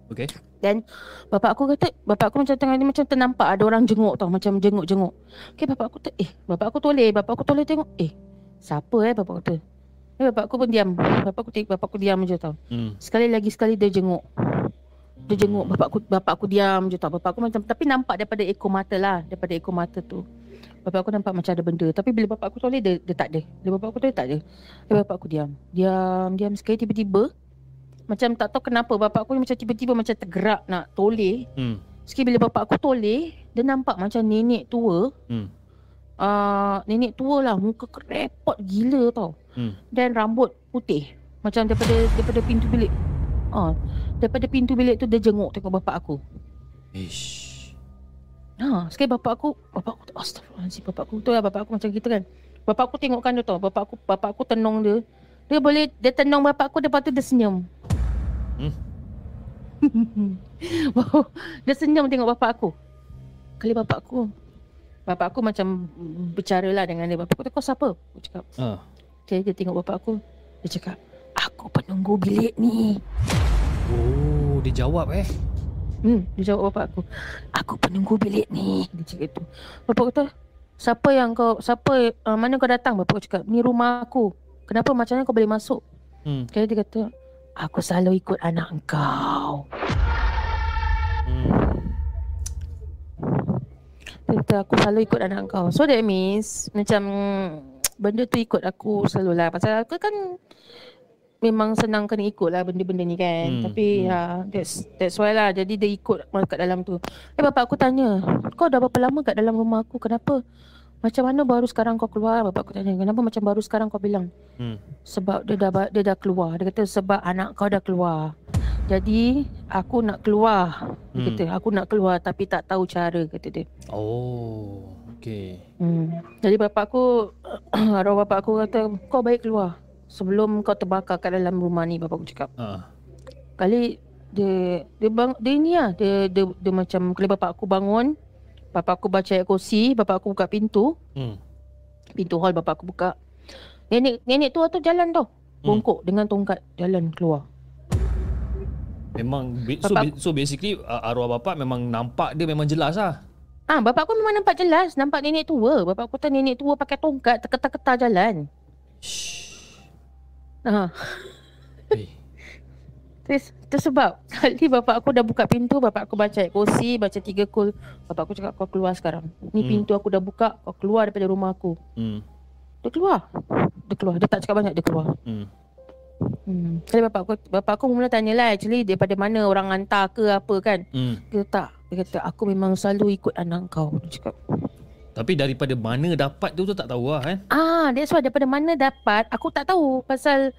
Okay. Dan bapak aku kata bapak aku macam tengah ni macam ternampak ada orang jenguk tau macam jenguk-jenguk. Okey bapak aku tu eh bapak aku toleh bapak aku toleh tengok eh siapa eh bapak aku tu. Eh, bapak aku pun diam. Bapak aku bapak aku diam je tau. Hmm. Sekali lagi sekali dia jenguk. Dia jenguk bapak aku bapak aku diam je tau. Bapak aku macam tapi nampak daripada ekor mata lah, daripada ekor mata tu. Bapak aku nampak macam ada benda tapi bila bapak aku toleh dia, dia tak ada. Bila bapak aku toleh tak ada. Tapi bapak aku diam. Diam, diam sekali tiba-tiba macam tak tahu kenapa bapak aku macam tiba-tiba macam tergerak nak toleh. Hmm. Sekali bila bapak aku toleh, dia nampak macam nenek tua. Hmm. Uh, nenek tua lah, muka kerepot gila tau. Hmm. Dan rambut putih. Macam daripada daripada pintu bilik. Ah, daripada pintu bilik tu dia jenguk tengok bapak aku. Ish. Ha, sekali bapak aku, bapak aku astagfirullahalazim, bapak aku tu lah bapak aku macam gitu kan. Bapak aku tengokkan dia tau, bapak aku bapak aku tenung dia. Dia boleh dia tenung bapak aku lepas tu dia senyum. Hmm. *laughs* Wow, dia senyum tengok bapak aku. Kali bapak aku Bapak aku macam bercara lah dengan dia. Bapak aku tu kau siapa? Aku cakap. Ah. Okay, dia tengok bapak aku. Dia cakap, aku penunggu bilik ni. Oh, dia jawab eh. Hmm, dia jawab bapak aku. Aku penunggu bilik ni. Dia cakap itu. Bapak kata, siapa yang kau, siapa, uh, mana kau datang? Bapak aku cakap, ni rumah aku. Kenapa macam mana kau boleh masuk? Hmm. Kali dia kata, aku selalu ikut anak kau. Hmm. Dia kata, aku selalu ikut anak kau. So that means, macam benda tu ikut aku selalu lah. Pasal aku kan memang senang kena ikut lah benda-benda ni kan. Hmm, Tapi hmm. ya, that's that's why lah. Jadi dia ikut kat dalam tu. Eh bapak aku tanya, kau dah berapa lama kat dalam rumah aku? Kenapa? Macam mana baru sekarang kau keluar? Bapak aku tanya, kenapa macam baru sekarang kau bilang? Hmm. Sebab dia dah dia dah keluar. Dia kata sebab anak kau dah keluar. Jadi aku nak keluar. Dia Hmm. kata aku nak keluar tapi tak tahu cara kata dia. Oh, okay. Hmm. Jadi bapak aku *coughs* arwah bapak aku kata kau baik keluar sebelum kau terbakar kat dalam rumah ni bapak aku cakap. Ah. Kali dia dia bang dia ni lah dia, dia dia macam kali bapak aku bangun bapak aku baca ayat kursi bapak aku buka pintu Hmm. pintu hall bapak aku buka nenek nenek tua tu jalan tau Hmm. bongkok dengan tongkat jalan keluar Memang so, Bapak- ba- so basically uh, arwah bapak memang nampak dia memang jelas lah. Ah, bapak aku memang nampak jelas nampak nenek tua. Bapak aku kata nenek tua pakai tongkat terketar-ketar jalan. Shh. Ha. Eh. Terus, terus sebab kali bapak aku dah buka pintu, bapak aku baca ayat kursi, baca tiga kul. Bapak aku cakap kau keluar sekarang. Ni Hmm. pintu aku dah buka, kau keluar daripada rumah aku. Hmm. Dia keluar. Dia keluar. Dia tak cakap banyak, dia keluar. Hmm. Hmm. Kali bapak aku bapak aku mula tanyalah actually daripada mana orang hantar ke apa kan. Hmm. Dia tak. Dia kata aku memang selalu ikut anak kau. Dia cakap. Tapi daripada mana dapat tu tu tak tahu lah kan. Ah, that's why daripada mana dapat aku tak tahu pasal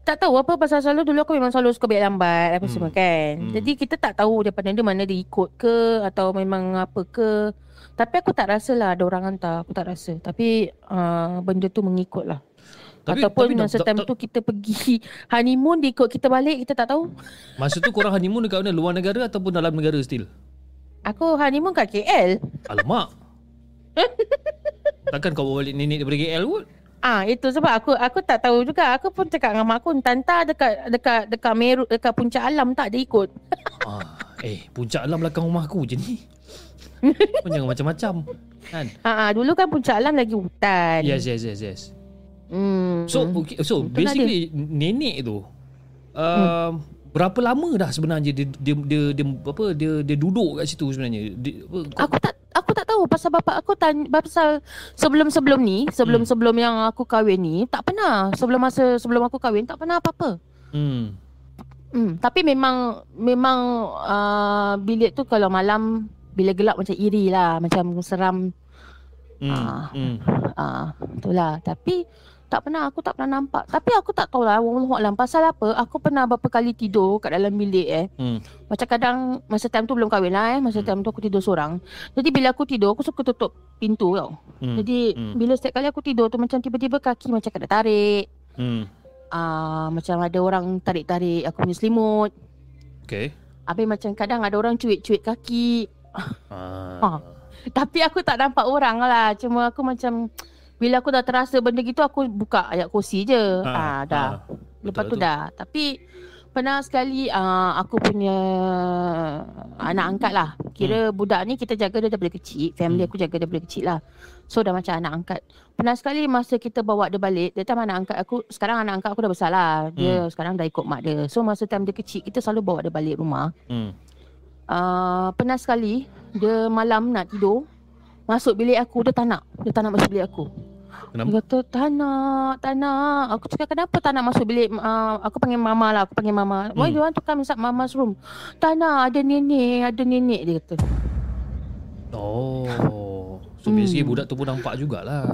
tak tahu apa pasal selalu dulu aku memang selalu suka biar lambat apa Hmm. semua kan. Hmm. Jadi kita tak tahu daripada dia mana dia ikut ke atau memang apa ke. Tapi aku tak rasa lah ada orang hantar. Aku tak rasa. Tapi uh, benda tu mengikut lah. Tapi, Ataupun tapi masa tak- time tak- tu kita pergi *laughs* honeymoon dia ikut kita balik kita tak tahu. Masa tu korang honeymoon dekat mana? Luar negara ataupun dalam negara still? Aku honeymoon kat KL. Alamak. *laughs* Takkan kau bawa balik nenek daripada KL kot? Ah itu sebab aku aku tak tahu juga. Aku pun cakap dengan mak aku tanta dekat dekat dekat Meru dekat puncak alam tak dia ikut. *laughs* Ah, eh, puncak alam belakang rumah aku je ni. *laughs* Kau jangan macam-macam. Kan? Ah, ah dulu kan puncak alam lagi hutan. Yes, yes, yes, yes. Hmm. So, okay, so Betul basically nenek tu uh, berapa lama dah sebenarnya dia dia dia, dia apa dia dia duduk kat situ sebenarnya? Dia, apa, aku tak aku tak tahu. pasal bapak aku tanya pasal sebelum-sebelum ni, sebelum-sebelum yang aku kahwin ni, tak pernah. Sebelum masa sebelum aku kahwin tak pernah apa-apa. Hmm. Hmm, tapi memang memang uh, bilik tu kalau malam bila gelap macam iri lah, macam seram. Hmm. Ah. hmm. Ah, itulah. Tapi tak pernah aku tak pernah nampak. Tapi aku tak tahu lah Wallahualam pasal apa. Aku pernah berapa kali tidur kat dalam bilik eh. Hmm. Macam kadang masa time tu belum kahwin lah eh. Masa time tu aku tidur seorang. Jadi bila aku tidur aku suka tutup pintu tau. Hmm. Jadi Hmm. bila setiap kali aku tidur tu macam tiba-tiba kaki macam kena tarik. Hmm. Ah, macam ada orang tarik-tarik aku punya selimut. Okay. Habis macam kadang ada orang cuit-cuit kaki. Ah. Ha. *laughs* Tapi aku tak nampak orang lah. Cuma aku macam bila aku dah terasa benda gitu aku buka ayat kursi je. Ah, dah. Lepas tu betul. dah. Tapi pernah sekali uh, aku punya anak angkat lah. Kira budak ni kita jaga dia daripada kecil. Family Hmm. aku jaga daripada kecil lah. So dah macam anak angkat. Pernah sekali masa kita bawa dia balik. That time anak angkat aku. Sekarang anak angkat aku dah besar lah. Dia sekarang dah ikut mak dia. So masa time dia kecil kita selalu bawa dia balik rumah. Hmm. Uh, pernah sekali dia malam nak tidur. Masuk bilik aku. Dia tak nak. Dia tak nak masuk bilik aku. Kenapa? Dia kata tak nak, tak nak. Aku cakap kenapa tak nak masuk bilik uh, Aku panggil mama lah, aku panggil mama Why Hmm. you want to come inside mama's room? Tak nak, ada nenek, ada nenek dia kata Oh. So Hmm. basically budak tu pun nampak jugalah.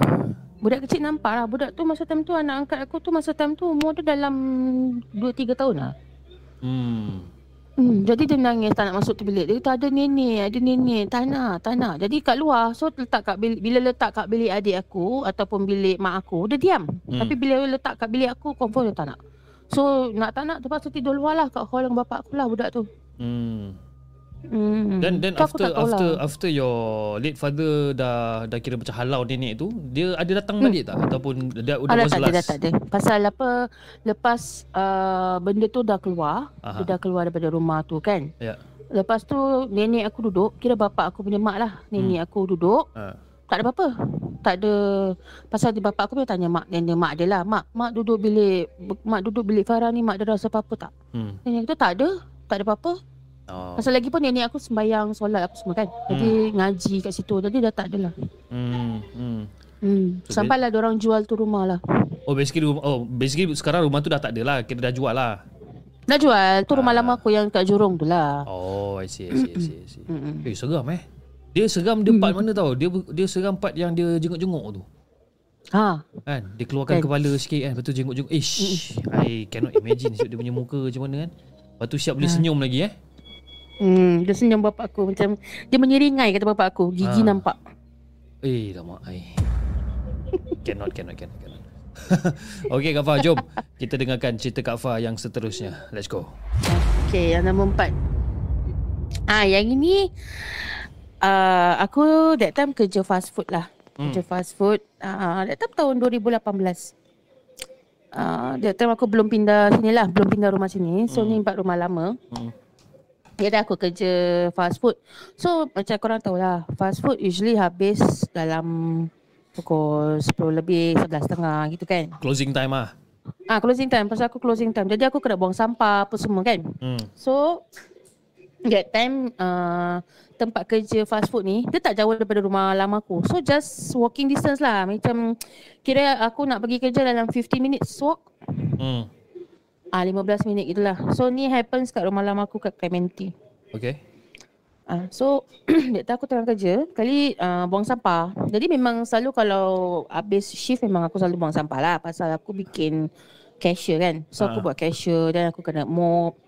Budak kecil nampak lah Budak tu masa time tu anak angkat aku tu Masa time tu umur dia dalam 2-3 tahun lah Hmm. Hmm, jadi dia nangis tak nak masuk tu bilik. Dia kata ada nenek, ada nenek. Tak nak, tak nak. Jadi kat luar, so letak kat bilik, bila letak kat bilik adik aku ataupun bilik mak aku, dia diam. Hmm. Hmm. Tapi bila letak kat bilik aku, confirm dia tak nak. So nak tak nak terpaksa tidur luar lah kat hall dengan bapak aku lah budak tu. Hmm. Hmm. Dan then Tu aku after after lah. after your late father dah dah kira macam halau nenek tu, dia ada datang balik tak ataupun dia Ah, udah dah tak ada, dah tak ada. Pasal apa, lepas uh, benda tu dah keluar, Aha. dia dah keluar daripada rumah tu kan. Ya. Lepas tu nenek aku duduk, kira bapak aku punya mak lah. Nenek aku duduk, Ha. Tak ada apa-apa. Tak ada pasal di bapak aku dia tanya mak nenek mak dia lah. Mak, mak duduk bilik mak duduk bilik Farah ni mak dia rasa apa-apa tak? Hmm. Nenek kata tak ada. Tak ada apa-apa. Oh. Pasal lagi pun nenek aku sembahyang solat apa semua kan. Jadi ngaji kat situ. Jadi dah tak ada lah. Hmm. Hmm. Hmm. So, Sampailah orang jual tu rumah lah. Oh basically oh basically sekarang rumah tu dah tak ada lah. Kira dah jual lah. Dah jual. Tu rumah Ah. lama aku yang kat Jurong tu lah. Oh, I see, I see, I see. I see. *coughs* Eh, seram eh. Dia seram dia part mana tau? Dia dia seram part yang dia jenguk-jenguk tu. Ha. Kan? Dia keluarkan Kan. kepala sikit kan. Lepas tu jenguk-jenguk. Ish, I cannot imagine *laughs* dia punya muka macam mana kan. Lepas tu siap boleh senyum lagi eh. Hmm, dia senyum bapak aku macam dia menyeringai kata bapak aku. Gigi Ah. nampak. Eh, lama ai. *laughs* cannot, cannot, cannot, cannot. *laughs* okay Kak Fah, jom kita dengarkan cerita Kak Fah yang seterusnya. Let's go. Okay, yang nombor empat. Ah, yang ini uh, aku that time kerja fast food lah. Hmm. Kerja fast food. Uh, that time tahun 2018. Uh, that time aku belum pindah sini lah. Belum pindah rumah sini. So, ni empat rumah lama. Hmm. Jadi aku kerja fast food. So, macam korang tahu lah. Fast food usually habis dalam pukul 10 lebih, 11.30 gitu kan. Closing time ah. Ah, closing time. Pasal aku closing time. Jadi aku kena buang sampah apa semua kan. Hmm. So that time uh, tempat kerja fast food ni dia tak jauh daripada rumah lama aku. So just walking distance lah. Macam kira aku nak pergi kerja dalam 15 minutes walk. Hmm. Ah 15 minit gitulah. So ni happens kat rumah lama aku kat Clementi. Okay. Ah so *clears throat* that time aku tengah kerja, kali uh, buang sampah. Jadi memang selalu kalau habis shift memang aku selalu buang sampah lah pasal aku bikin cashier kan. So aku Ah. buat cashier dan aku kena mop,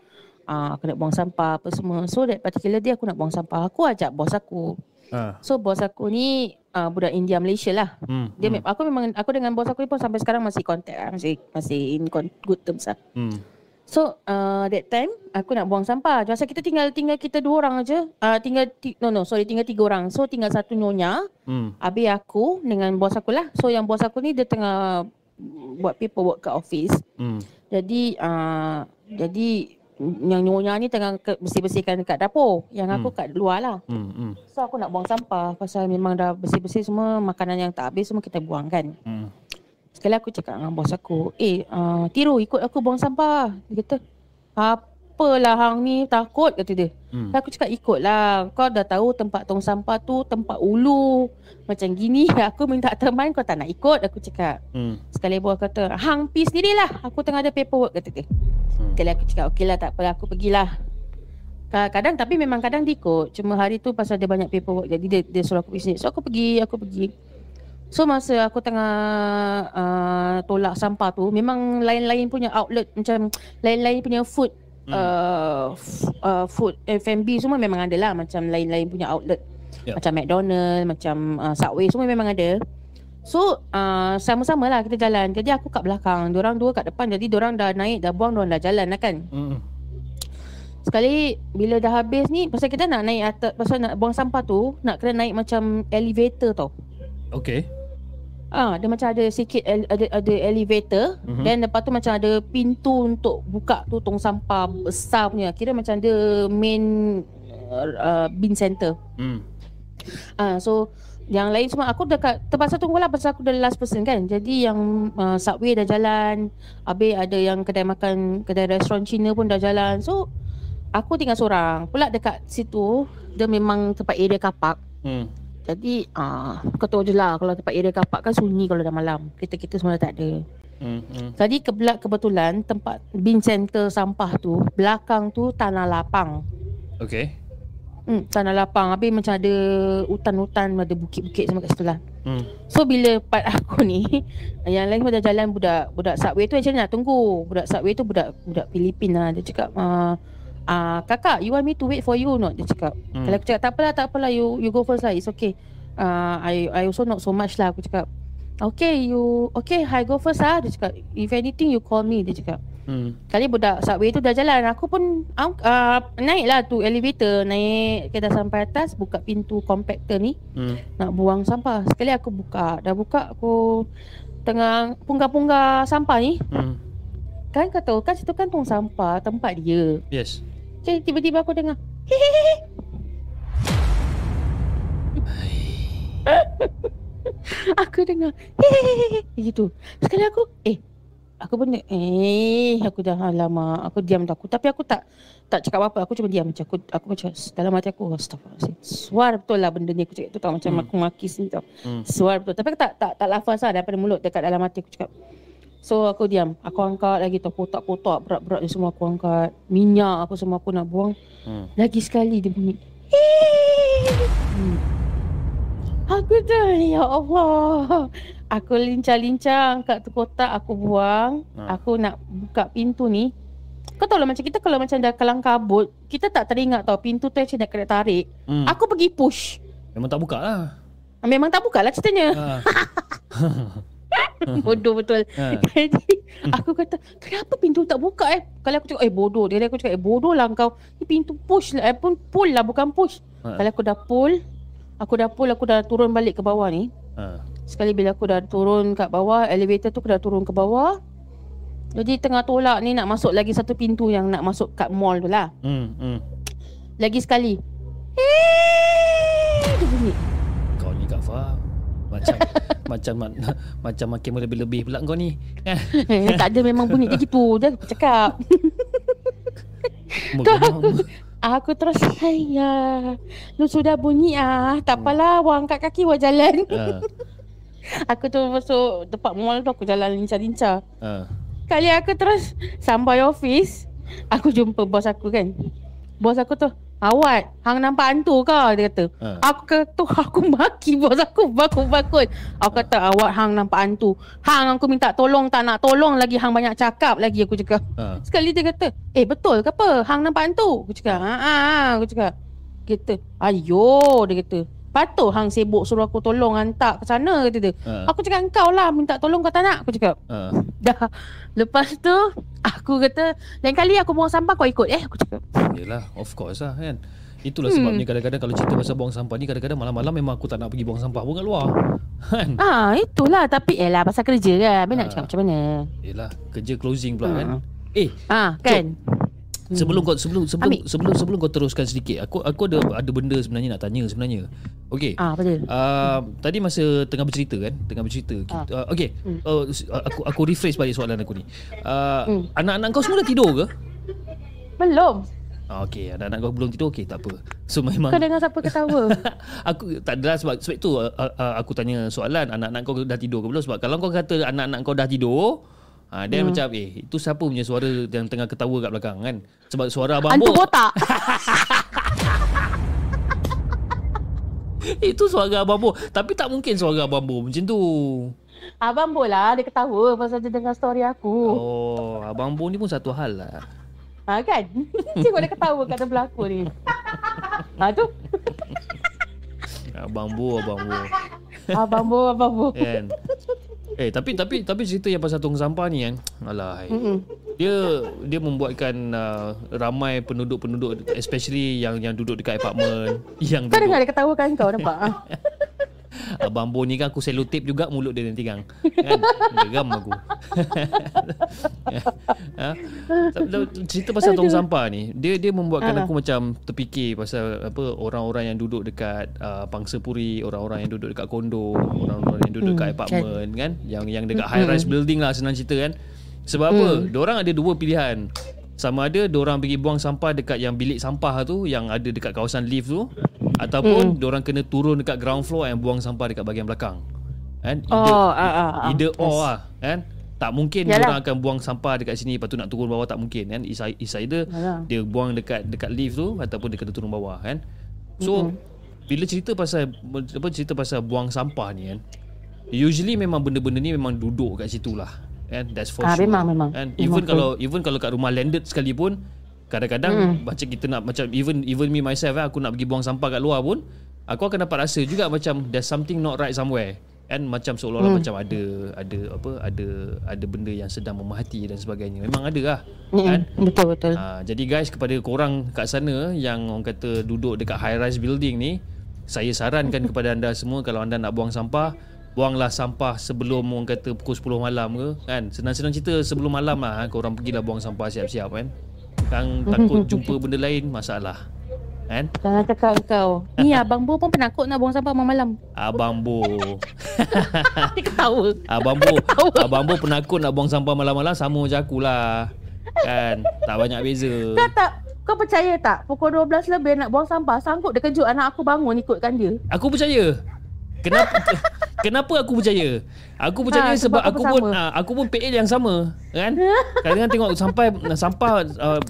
uh, kena buang sampah apa semua. So that particular day aku nak buang sampah. Aku ajak bos aku. Ah. So bos aku ni uh, budak India Malaysia lah. Hmm. Dia hmm. aku memang aku dengan bos aku pun sampai sekarang masih contact lah, masih masih in good terms lah. Hmm. So uh, that time aku nak buang sampah. Masa kita tinggal tinggal kita dua orang aja. Uh, tinggal ti- no no sorry tinggal tiga orang. So tinggal satu nyonya, Hmm. habis aku dengan bos aku lah. So yang bos aku ni dia tengah buat paperwork kat office. Hmm. Jadi uh, jadi yang nyonya ni tengah ke- bersih-bersihkan dekat dapur. Yang aku Hmm. kat luar lah. Hmm. Hmm. So aku nak buang sampah pasal memang dah bersih-bersih semua makanan yang tak habis semua kita buang kan. Hmm. Sekali aku cakap dengan bos aku, eh uh, Tiro ikut aku buang sampah. Dia kata, apa apalah hang ni takut kata dia. Hmm. Aku cakap ikutlah. Kau dah tahu tempat tong sampah tu tempat ulu. Macam gini *laughs* aku minta teman kau tak nak ikut aku cakap. Hmm. Sekali buah kata, hang pergi sendirilah. Aku tengah ada paperwork kata dia. Hmm. Sekali aku cakap, okey lah tak apa aku pergilah. Kadang tapi memang kadang dia ikut. Cuma hari tu pasal dia banyak paperwork jadi dia, dia suruh aku pergi sini. So aku pergi, aku pergi. So masa aku tengah uh, tolak sampah tu memang lain-lain punya outlet macam lain-lain punya food Hmm. uh, f- uh, food F&B semua memang ada lah macam lain-lain punya outlet. Yup. Macam McDonald, macam uh, Subway semua memang ada. So uh, sama-sama lah kita jalan. Jadi aku kat belakang, diorang dua kat depan. Jadi diorang dah naik, dah buang, diorang dah jalan lah kan. Hmm. Sekali bila dah habis ni pasal kita nak naik atas pasal nak buang sampah tu nak kena naik macam elevator tau. Okay. Ah, dia macam ada sikit ele- ada ada elevator Mhm. dan lepas tu macam ada pintu untuk buka tu tong sampah besar punya. Kira macam dia main uh, uh, bin center. Hmm. Ah, so yang lain semua aku dekat terpaksa tunggulah pasal aku dah last person kan. Jadi yang uh, subway dah jalan, habis ada yang kedai makan, kedai restoran Cina pun dah jalan. So aku tinggal seorang. Pula dekat situ dia memang tempat area kapak. Hmm. Jadi ah uh, kau tahu je lah kalau tempat area kapak kan sunyi kalau dah malam. Kita-kita semua dah tak ada. Hmm. Hmm. Tadi kebelak kebetulan tempat bin center sampah tu belakang tu tanah lapang. Okay. Hmm, tanah lapang. Habis macam ada hutan-hutan, ada bukit-bukit semua kat situ lah. Hmm. So bila part aku ni *laughs* Yang lain pun dah jalan budak Budak subway tu actually nak tunggu Budak subway tu budak Budak Filipin lah Dia cakap uh, uh, Kakak you want me to wait for you not Dia cakap Hmm. Kalau aku cakap tak apalah tak apalah You you go first lah It's okay uh, I I also not so much lah Aku cakap Okay you Okay I go first lah Dia cakap If anything you call me Dia cakap Hmm. Kali budak subway tu dah jalan Aku pun uh, Naik lah tu elevator Naik Kita sampai atas Buka pintu compactor ni Hmm. nak buang sampah. Sekali aku buka, dah buka aku tengah punggar-punggar sampah ni. Hmm. Kan kau tahu kan situ kan tong sampah tempat dia. Yes. Okay, tiba-tiba aku dengar hehehe. aku dengar hehehe gitu. Sekali aku eh aku pun eh aku dah alamak aku diam tak aku tapi aku tak tak cakap apa-apa aku cuma diam macam aku aku macam dalam hati aku astagfirullahalazim suara betul lah benda ni aku cakap tu tau macam Hmm. aku maki sini tau Hmm. suara betul tapi aku tak tak tak lafaz lah daripada mulut dekat dalam hati aku cakap so aku diam aku angkat lagi tau kotak-kotak berat-berat ni semua aku angkat minyak apa semua aku nak buang Hmm. lagi sekali dia bunyi hmm. aku dah ya Allah aku lincah-lincah angkat tu kotak aku buang Ha. aku nak buka pintu ni kau tahu lah macam kita kalau macam dah kelang kabut kita tak teringat tau pintu tu actually nak kena tarik Hmm. aku pergi push Memang tak buka lah. memang tak buka lah ceritanya Ha. *laughs* *laughs* bodoh betul Ha. *laughs* Jadi aku kata Kenapa pintu tak buka eh Kalau aku cakap Eh bodoh Dia aku cakap Eh bodoh lah kau Ni pintu push lah Eh pun pull lah bukan push Ha. Kalau aku dah pull Aku dah pull Aku dah turun balik ke bawah ni Ha. Sekali bila aku dah turun kat bawah Elevator tu aku dah turun ke bawah Jadi tengah tolak ni Nak masuk lagi satu pintu Yang nak masuk kat mall tu lah Hmm. Hmm. Lagi sekali Eh, Dia bunyi Macam *laughs* macam ma- macam makin lebih-lebih pula kau ni. Eh, *laughs* Tak ada memang bunyi dia gitu. Dia aku cakap. Memang- Aku terus Ayah Lu sudah bunyi ah. Tak apalah Wah angkat kaki Wah jalan. Ha. *laughs* Aku tu masuk Tempat mall tu Aku jalan lincah-lincah. Ha. Kali aku terus Sampai office Aku jumpa bos aku kan. Bos aku tu Awat Hang nampak hantu kau Dia kata Ha. Aku kata Aku maki bos aku Bakul-bakul Aku kata awak hang nampak hantu. Hang aku minta tolong Tak nak tolong lagi Hang banyak cakap lagi Aku cakap. Ha. Sekali dia kata Eh betul ke apa? Hang nampak hantu? Aku cakap Haa ha, Aku cakap. Kata Ayo Dia kata Patut hang sibuk suruh aku tolong hantar ke sana kata dia. Ha. Aku cakap engkau lah minta tolong kau tak nak. Aku cakap. Ha. *laughs* Dah. Lepas tu aku kata lain kali aku buang sampah kau ikut eh. Aku cakap. Yelah, of course lah kan. Itulah Hmm. sebabnya kadang-kadang kalau cerita pasal buang sampah ni kadang-kadang malam-malam memang aku tak nak pergi buang sampah pun kat luar. *laughs* Kan? Ah itulah tapi eh lah pasal kerja kan. Habis nak Ah. cakap macam mana. Yelah, kerja closing pula kan. Hmm. Eh, Ah kan. Sebelum kau sebelum sebelum Ambil. sebelum sebelum kau teruskan sedikit. Aku aku ada ada benda sebenarnya nak tanya sebenarnya. Okey. Ah betul. Uh, tadi masa tengah bercerita kan tengah bercerita kita, uh, okey Hmm. uh, aku aku rephrase balik soalan aku ni uh, Hmm. anak-anak kau semua dah tidur ke Belum. Ah, okey, anak-anak kau belum tidur okey, tak apa. So memang Kau dengar siapa ketawa? *laughs* aku tak adalah sebab sebab itu uh, uh, aku tanya soalan anak-anak kau dah tidur ke belum sebab kalau kau kata anak-anak kau dah tidur Ha, dia hmm. macam eh itu siapa punya suara yang tengah ketawa kat belakang kan sebab suara abang Hantu Bo botak. *laughs* itu suara abang Bo tapi tak mungkin suara abang Bo macam tu Abang bola dia ketawa pasal dia dengar story aku. oh abang Bo ni pun satu hal lah Ha kan? *laughs* Tengok dia ketawa kat sebelah aku ni. Ha tu. abang Bo abang Bo Abang bo, abang bo. kan eh tapi tapi tapi cerita yang pasal tong sampah ni kan alah dia dia membuatkan uh, ramai penduduk-penduduk especially yang yang duduk dekat apartmen yang Kau dengar dia ketawa kan kau nampak? *laughs* *laughs* abang Bo ni kan aku selotip juga mulut dia nanti kan? Kan geram aku. *laughs* Ha? cerita pasal tong sampah ni dia dia membuatkan Ah. aku macam terfikir pasal apa orang-orang yang duduk dekat uh, Pangsapuri orang-orang yang duduk dekat kondo orang-orang yang duduk dekat Hmm, apartmen kan? Yang yang dekat high rise building lah senang cerita kan? Sebab apa? Diorang ada dua pilihan sama ada diorang pergi buang sampah dekat yang bilik sampah tu yang ada dekat kawasan lift tu ataupun diorang kena turun dekat ground floor yang buang sampah dekat bahagian belakang. Kan? Either, Oh, ah, ah, ah. either Yes. or lah kan? Tak mungkin Yalah. diorang akan buang sampah dekat sini lepas tu nak turun bawah tak mungkin kan? It's either Yalah. dia buang dekat dekat lift tu ataupun dia kena turun bawah kan? So bila cerita pasal apa cerita pasal buang sampah ni kan? Usually memang benda-benda ni memang duduk kat situ lah kan that's for Ah, sure memang, memang. kan Memang even betul. kalau even kalau kat rumah landed sekalipun kadang-kadang macam kita nak macam even even me myself eh, aku nak pergi buang sampah kat luar pun aku akan dapat rasa juga macam there's something not right somewhere kan macam seolah-olah macam ada ada apa ada ada benda yang sedang memahati dan sebagainya memang ada lah kan Mm-mm. Betul betul. Ha, jadi guys kepada korang kat sana yang orang kata duduk dekat high rise building ni, saya sarankan *laughs* kepada anda semua kalau anda nak buang sampah, buanglah sampah sebelum orang kata pukul 10 malam ke kan. Senang-senang cerita sebelum malam lah ha, korang pergilah buang sampah siap-siap kan. Kang takut *laughs* jumpa benda lain masalah. Kan? Jangan cakap kau. Ni *laughs* abang Bo pun penakut nak buang sampah malam-malam. Abang Bo. *laughs* Dia ketawa. Abang Bo. Abang Bo penakut nak buang sampah malam-malam sama macam akulah. Kan? Tak banyak beza. Kau tak kau percaya tak pukul 12 lebih nak buang sampah sanggup dia kejut anak aku bangun ikutkan dia. Aku percaya. Kenapa *laughs* kenapa aku percaya? Aku percaya Ha, sebab, sebab aku pun sama? uh, aku pun PL yang sama, kan? Kadang-kadang tengok sampai sampah uh,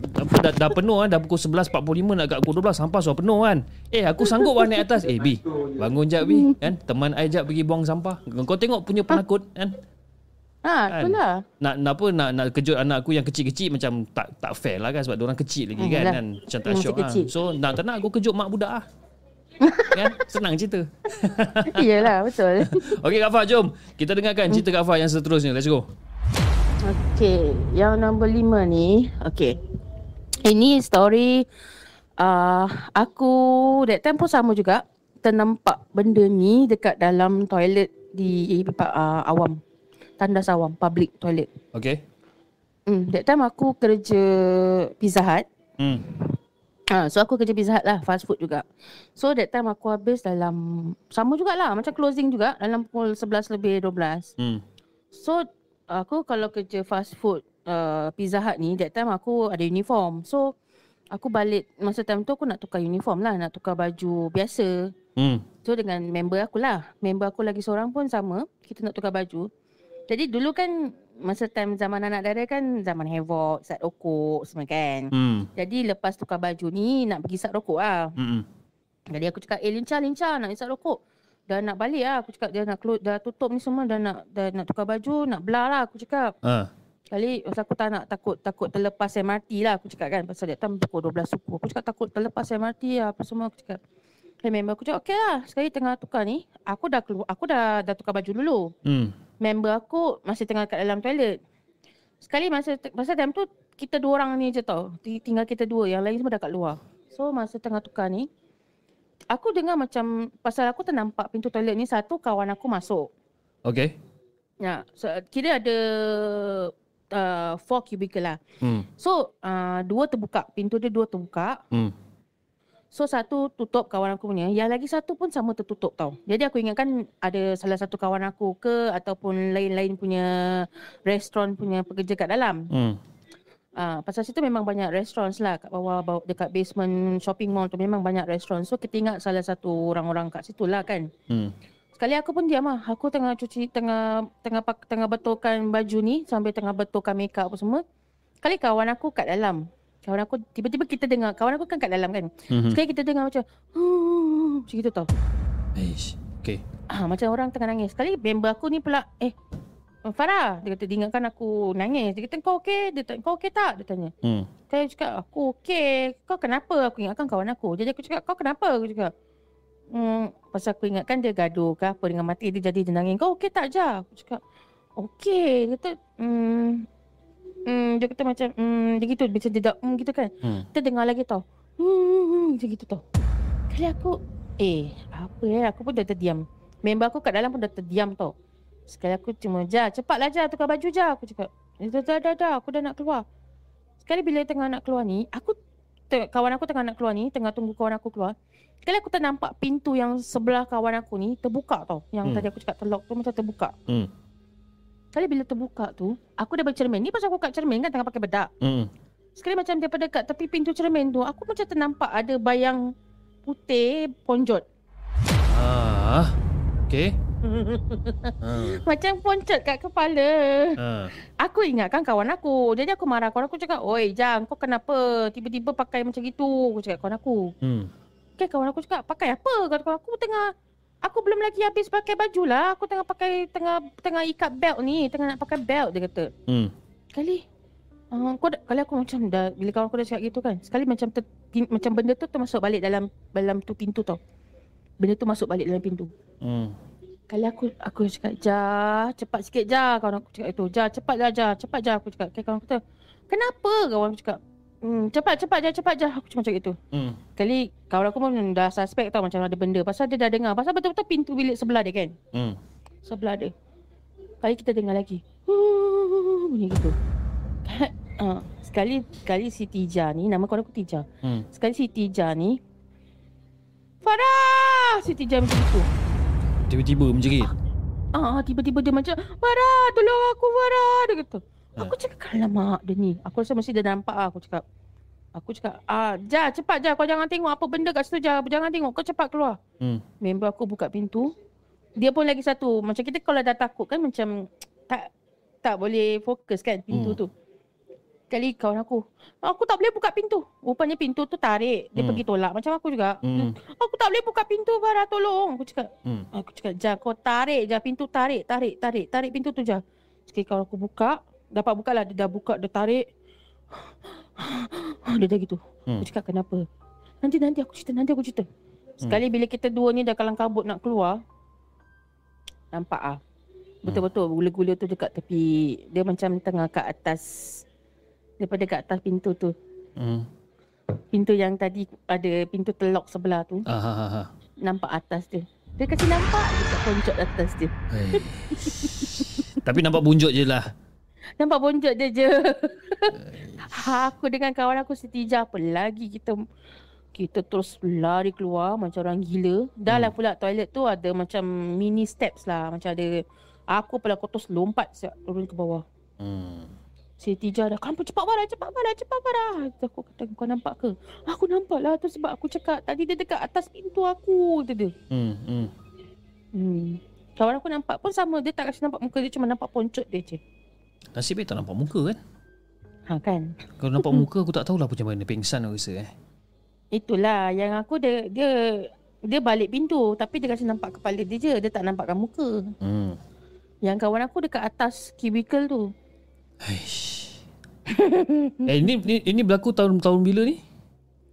dah, dah penuh kan, dah pukul 11.45 nak kat pukul 12 sampah sudah penuh kan. Eh aku sanggup lah naik atas. Eh B, bangun jap B, kan? Teman I jap pergi buang sampah. Kau tengok punya penakut kan? Ha, itulah. Nak nak apa nak nak kejut anak aku yang kecil-kecil macam tak tak fair lah kan sebab dia orang kecil lagi Hmm, kan kan. Macam tak syok lah. kecil. So nak tak nak aku kejut mak budak ah. Kan? *laughs* Senang cerita. *laughs* Iyalah, betul. *laughs* Okey Kak Fah, jom. Kita dengarkan cerita Kak Fah yang seterusnya. Let's go. Okey, yang nombor lima ni, okey. Ini story uh, aku that time pun sama juga ternampak benda ni dekat dalam toilet di uh, awam. Tandas awam, public toilet. Okey. Hmm, that time aku kerja Pizza Hut. Hmm. Ha, so aku kerja Pizza Hut lah, fast food juga. So that time aku habis dalam sama jugalah macam closing juga dalam pukul 11 lebih 12. Hmm. So aku kalau kerja fast food uh, Pizza Hut ni that time aku ada uniform. So aku balik masa time tu aku nak tukar uniform lah, nak tukar baju biasa. Hmm. So dengan member aku lah. Member aku lagi seorang pun sama, kita nak tukar baju. Jadi dulu kan masa time zaman anak dara kan zaman havoc, sat rokok semua kan. Hmm. Jadi lepas tukar baju ni nak pergi sat rokok lah. Hmm. Jadi aku cakap, eh lincah lincah nak isap rokok. Dah nak balik lah. Aku cakap dia nak close, dah tutup ni semua. Dah nak dah nak tukar baju, nak belah lah aku cakap. Ah. Kali pasal aku tak nak takut takut terlepas MRT lah aku cakap kan. Pasal dia time pukul 12 suku. Aku cakap takut terlepas MRT lah apa semua aku cakap. Hey, member aku cakap, okey lah. Sekali tengah tukar ni, aku dah keluar, aku dah dah tukar baju dulu. Hmm. Member aku masih tengah kat dalam toilet. Sekali masa masa time tu kita dua orang ni je tau. Ti- Tinggal kita dua, yang lain semua dah kat luar. So masa tengah tukar ni, aku dengar macam pasal aku ternampak pintu toilet ni satu kawan aku masuk. Okey. Ya, so, kira ada uh, four cubicle lah. Hmm. So uh, dua terbuka, pintu dia dua terbuka. Hmm. So satu tutup kawan aku punya, yang lagi satu pun sama tertutup tau. Jadi aku ingatkan ada salah satu kawan aku ke ataupun lain-lain punya restoran punya pekerja kat dalam. Hmm. Ah, pasal situ memang banyak restaurants lah kat bawah, bawah dekat basement shopping mall tu memang banyak restaurant. So kita ingat salah satu orang-orang kat situ lah kan. Hmm. Sekali aku pun diam lah. Aku tengah cuci, tengah tengah tengah betulkan baju ni sambil tengah betulkan makeup apa semua. Sekali kawan aku kat dalam. Kawan aku tiba-tiba kita dengar kawan aku kan kat dalam kan. Mhm. Sekali kita dengar macam "Hmm," macam gitu tau. Eish. Okay. Ah, macam orang tengah nangis. Sekali member aku ni pula eh Farah, dia kata dia ingatkan aku nangis. Dia kata kau okey? Dia tanya, kau okey tak? Dia tanya. Hmm. Saya cakap aku okey. Kau kenapa? Aku ingatkan kawan aku. Jadi aku cakap kau kenapa? Aku cakap. Hmm, pasal aku ingatkan dia gaduh ke apa dengan mati dia jadi dia nangis. Kau okey tak je? Aku cakap okey. Dia kata hmm, hmm, dia kata macam hmm, dia gitu. Macam dia dah hmm, gitu kan. Hmm. Kita dengar lagi tau. Hmm, macam gitu tau. Kali aku eh apa ya? Aku pun dah terdiam. Member aku kat dalam pun dah terdiam tau. Sekali aku cuma ja, cepatlah ja tukar baju ja aku cakap. Kata dah dah dah aku dah nak keluar. Sekali bila tengah nak keluar ni, aku te- kawan aku tengah nak keluar ni, tengah tunggu kawan aku keluar. Sekali aku ternampak pintu yang sebelah kawan aku ni terbuka tau. Yang Hmm. tadi aku cakap terlock tu macam terbuka. Hmm. Sekali bila terbuka tu, aku dah bercermin. Ni pasal aku kat cermin kan tengah pakai bedak. Hmm. Sekali macam daripada kat tepi pintu cermin tu, aku macam ternampak ada bayang putih ponjot. Ah. Okay. *laughs* Ah. Macam poncot kat kepala. Ah. Aku ingatkan kawan aku. Jadi aku marah kawan aku cakap, Oi Jang kau kenapa tiba-tiba pakai macam gitu? Aku cakap kawan aku. Hmm. Okay kawan aku cakap, pakai apa? Kata kawan aku tengah, aku belum lagi habis pakai baju lah. Aku tengah pakai, tengah tengah ikat belt ni. Tengah nak pakai belt dia kata. Hmm. Kali, uh, kau dah, kali aku macam dah, bila kawan aku dah cakap gitu kan. Sekali macam ter, macam benda tu termasuk balik dalam dalam tu pintu tau. Benda tu masuk balik dalam pintu. Hmm. Kali aku aku cakap, "Ja, cepat sikit ja." Kawan aku cakap itu. "Ja, cepat ja, cepat ja." Aku cakap. Okay, kawan aku kata, "Kenapa?" Kawan aku cakap. Hmm, cepat cepat ja, cepat ja. Aku cuma cakap itu. Hmm. Kali kawan aku pun dah suspect tau macam ada benda. Pasal dia dah dengar. Pasal betul-betul pintu bilik sebelah dia kan. Hmm. Sebelah dia. Kali kita dengar lagi. Bunyi gitu. uh, *laughs* sekali sekali si Tija ni, nama kawan aku Tija. Hmm. Sekali si Tija ni, Farah! Si Tija macam itu. Tiba-tiba menjerit. Ah, tiba-tiba dia macam, Farah, tolong aku Farah. Dia kata. Ah. Aku cakap, alamak dia ni. Aku rasa mesti dia nampak lah. Aku cakap. Aku cakap, ah, Ja, cepat Ja. Kau jangan tengok apa benda kat situ Ja. Jangan tengok. Kau cepat keluar. Hmm. Member aku buka pintu. Dia pun lagi satu. Macam kita kalau dah takut kan macam *tsk* tak tak boleh fokus kan pintu Hmm. tu. Kali kawan aku, aku tak boleh buka pintu. Rupanya pintu tu tarik. Dia Hmm. pergi tolak. Macam aku juga. Hmm. Aku tak boleh buka pintu Farah tolong. Aku cakap, Hmm. Aku cakap, Ja, kau tarik je pintu, tarik, tarik, tarik, tarik pintu tu je. Sekali kalau aku buka, dapat buka lah, dia dah buka, dia tarik. Dia dah gitu. Hmm. Aku cakap, kenapa? Nanti, nanti aku cerita, nanti aku cerita. Sekali bila kita dua ni dah kalang kabut nak keluar, nampak ah. Betul-betul gula-gula tu dekat tepi. Dia macam tengah kat atas, daripada kat atas pintu tu. Hmm. Pintu yang tadi ada pintu telok sebelah tu. Ah, ha, ha. Nampak atas dia. Dia kasi nampak dekat poncot atas dia. Hai. Tapi nampak bunjuk je lah. Nampak bonjot dia je. *laughs* aku dengan kawan aku setija apa lagi kita kita terus lari keluar macam orang gila. Dah lah pula toilet tu ada macam mini steps lah. Macam ada aku pula aku terus lompat siap turun ke bawah. Hmm. Si Tija dah Kamu cepat Farah Cepat Farah Cepat Terus Aku kata kau nampak ke Aku nampak lah tu sebab aku cakap Tadi dia dekat atas pintu aku Kata dia Hmm. Hmm. hmm. Kawan aku nampak pun sama Dia tak kasi nampak muka dia Cuma nampak poncot dia je Nasib baik tak nampak muka kan? Ha kan Kalau nampak muka aku tak tahulah macam mana pingsan aku rasa eh. Itulah yang aku dia dia dia balik pintu tapi dia kasi nampak kepala dia je dia tak nampakkan muka. Hmm. Yang kawan aku dekat atas cubicle tu. Aish. *laughs* eh ini, ini ini berlaku tahun tahun bila ni?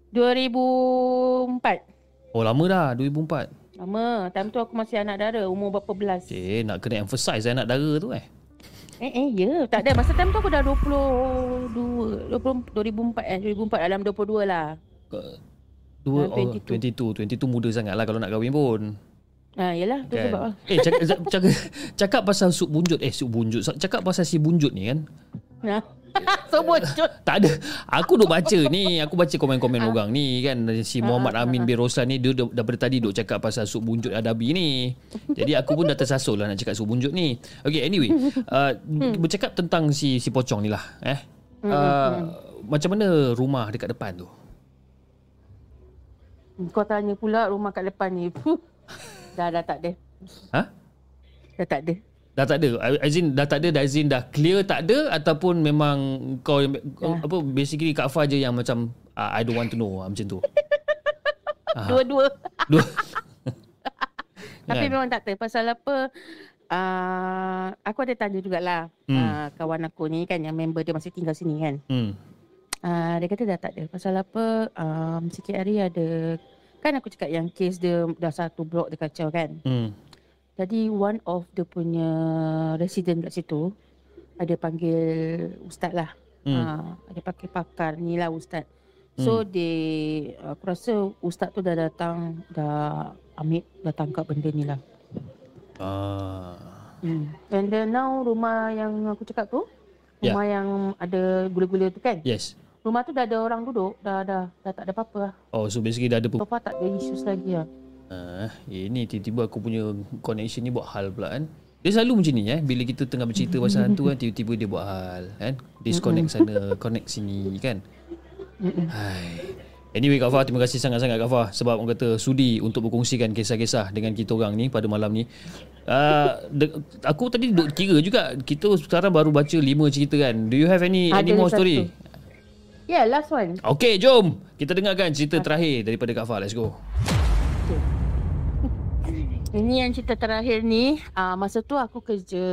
2004. Oh lama dah 2004. Lama. Time tu aku masih anak dara umur berapa belas. Eh nak kena emphasize anak dara tu eh. Eh eh ya, tak ada. Masa time tu aku dah 22 20 2004 eh 2004 dalam 22 lah. Dua, Ah, oh, 22. 22 muda sangat lah kalau nak kahwin pun. Ha yalah tu sebab Kan? Eh cakap, cakap, cakap pasal sup bunjut Eh sup bunjut Cakap pasal si bunjut ni kan Ha. *laughs* so bocot. Tak ada Aku duk baca ni Aku baca komen-komen orang ni kan Si Muhammad Amin bin Roslan ni Dia dah- daripada tadi duk cakap pasal sup bunjut adabi ni Jadi aku pun dah tersasul lah Nak cakap sup bunjut ni Okay anyway *laughs* uh, Bercakap tentang si si pocong ni lah eh Hmm, uh, macam mana rumah dekat depan tu? Kau tanya pula rumah kat depan ni. Dah dah tak ada. Ha? Dah tak ada. Dah tak ada. As in dah tak ada, dah as in dah clear tak ada ataupun memang kau Ya. apa basically Kak Fah je yang macam uh, I don't want to know ah, macam tu. *laughs* Dua-dua. Dua. *laughs* Tapi Kan? memang tak tahu pasal apa. Uh, aku ada tanya jugalah Hmm. uh, kawan aku ni kan yang member dia masih tinggal sini kan. Hmm. Uh, dia kata dah tak ada. Pasal apa um, sikit hari ada kan aku cakap yang kes dia dah satu blok dia kacau kan. Hmm. Jadi one of the punya resident kat situ ada panggil ustaz lah. Hmm. Hmm. Uh, ada pakai pakar ni lah ustaz. So hmm. dia aku rasa ustaz tu dah datang dah ambil dah tangkap benda ni lah. Ah. Hmm. And then now rumah yang aku cakap tu Ya. rumah yang ada gula-gula tu kan. Yes. Rumah tu dah ada orang duduk, dah dah dah tak ada apa-apa lah. Oh so basically dah ada So far tak ada issues lagi lah. Ah, ini tiba-tiba aku punya connection ni buat hal pula kan. Dia selalu macam ni eh. Bila kita tengah bercerita pasal hantu kan, tiba-tiba dia buat hal kan. Disconnect sana, connect sini kan. Hai. Anyway Kak Fah, terima kasih sangat-sangat Kak Fah sebab orang kata sudi untuk berkongsikan kisah-kisah dengan kita orang ni pada malam ni. Uh, de- aku tadi duk kira juga kita sekarang baru baca lima cerita kan. Do you have any any Ada more satu. story? Yeah, last one. Okay, jom. Kita dengarkan cerita terakhir daripada Kak Fah. Let's go. Ini yang cerita terakhir ni, uh, masa tu aku kerja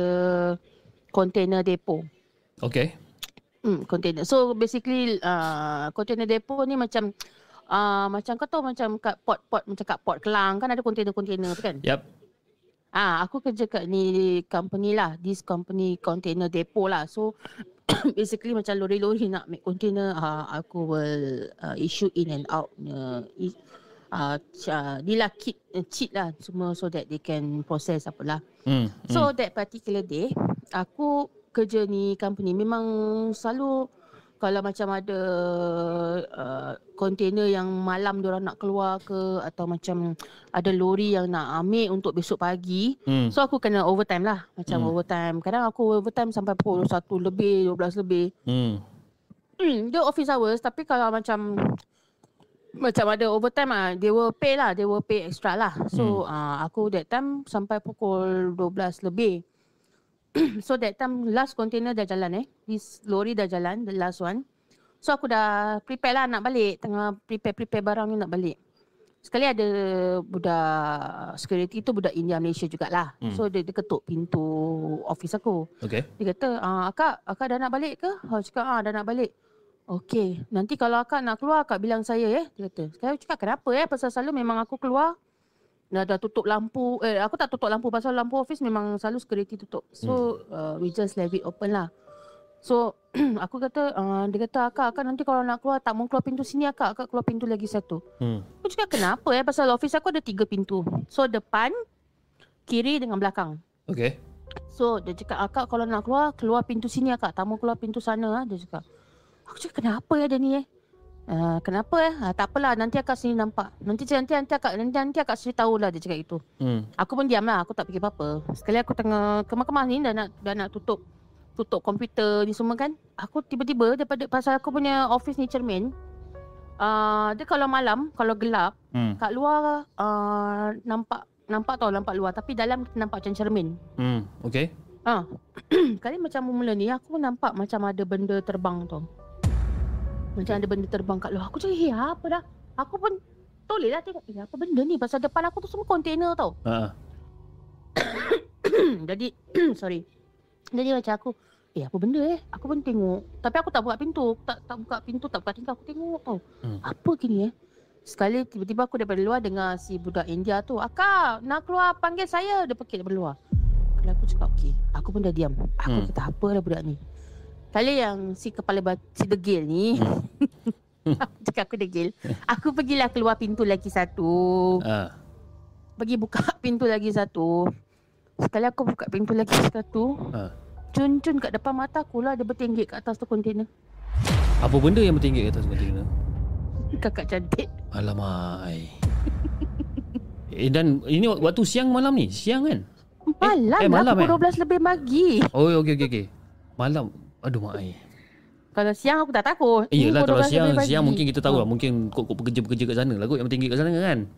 container depo. Okay. Hmm, container. So basically uh, container depo ni macam uh, macam kau tahu macam kat pot-pot macam kat pot kelang kan ada container-container tu kan. Yap. Ah, aku kerja kat ni company lah. This company container depot lah. So *coughs* basically macam lori-lori nak make container, uh, aku will uh, issue in and out uh, uh, uh, ni lah kit, uh, cheat lah semua so that they can process apalah. Hmm. So that particular day, aku kerja ni company memang selalu kalau macam ada uh, container yang malam diorang nak keluar ke atau macam ada lori yang nak ambil untuk besok pagi. Hmm. So aku kena overtime lah. Macam Hmm. overtime. Kadang aku overtime sampai pukul 1 lebih, 12 lebih. Hmm. Hmm, dia office hours tapi kalau macam macam ada overtime ah, they will pay lah, they will pay extra lah. So uh, aku that time sampai pukul 12 lebih. *clears throat* so that time last container dah jalan eh. This lorry dah jalan, the last one. So aku dah prepare lah nak balik, tengah prepare-prepare barang ni nak balik. Sekali ada budak security tu budak India Malaysia jugalah. Hmm. So dia, dia ketuk pintu office aku. Okay. Dia kata, ah, akak, akak dah nak balik ke? Aku cakap, ah, dah nak balik. Okey, nanti kalau akak nak keluar, akak bilang saya ya. Dia kata, aku cakap kenapa ya? Pasal selalu memang aku keluar, dah, dah tutup lampu. Eh, aku tak tutup lampu pasal lampu office memang selalu security tutup. So, uh, we just leave it open lah. So, *clears throat* aku kata, uh, dia kata, akak, akak nanti kalau nak keluar, tak mau keluar pintu sini akak, akak keluar pintu lagi satu. Hmm. Aku cakap, kenapa ya? Pasal office aku ada tiga pintu. So, depan, kiri dengan belakang. Okay. So dia cakap akak kalau nak keluar keluar pintu sini akak tak mau keluar pintu sana dia cakap. Aku cakap kenapa ya dia ni eh? Uh, kenapa eh? Uh, tak apalah nanti akak sini nampak. Nanti nanti nanti akak nanti nanti akak sini tahulah dia cakap itu. Hmm. Aku pun diam lah, aku tak fikir apa-apa. Sekali aku tengah kemas-kemas ni dah nak dah nak tutup tutup komputer ni semua kan. Aku tiba-tiba daripada pasal aku punya office ni cermin. Uh, dia kalau malam, kalau gelap, Hmm. kat luar uh, nampak nampak tau nampak luar tapi dalam kita nampak macam cermin. Hmm. Okay. Ah. *clears throat* Kali macam mula ni aku pun nampak macam ada benda terbang tau. Macam ada benda terbang kat luar. Aku cakap, "Eh, apa dah?" Aku pun toleh lah tengok, "Eh, apa benda ni?" Pasal depan aku tu semua kontainer tau. Ha. *coughs* Jadi, *coughs* sorry. Jadi macam aku, "Eh, apa benda eh?" Aku pun tengok. Tapi aku tak buka pintu. Aku Tak tak buka pintu, tak buka tingkap. Aku tengok tau. Hmm. Apa gini eh? Sekali tiba-tiba aku daripada luar dengar si budak India tu, "Akak, nak keluar panggil saya." Dia pekik daripada luar. Kalau aku cakap okey, aku pun dah diam. Aku Hmm. hmm. kata apa lah budak ni. Kali yang si kepala bat, si degil ni, aku *laughs* cakap aku degil. Aku pergilah keluar pintu lagi satu. Ha. Pergi buka *laughs* pintu lagi satu. Sekali aku buka pintu lagi satu, Ha. cun-cun kat depan mata aku lah dia bertinggik kat atas tu kontainer. Apa benda yang bertinggi kat atas kontainer? Kakak cantik. Alamak. eh dan ini waktu siang malam ni? Siang kan? Malam eh, lah malam pukul eh? 12 lebih pagi. Oh okey okey okey. Malam. Aduh mak ai. Kalau siang aku tak takut. Yelah kalau 12 siang pagi. siang mungkin kita tahu Ah. lah mungkin kok kok pekerja-pekerja kat sana lah kot yang tinggi kat sana kan.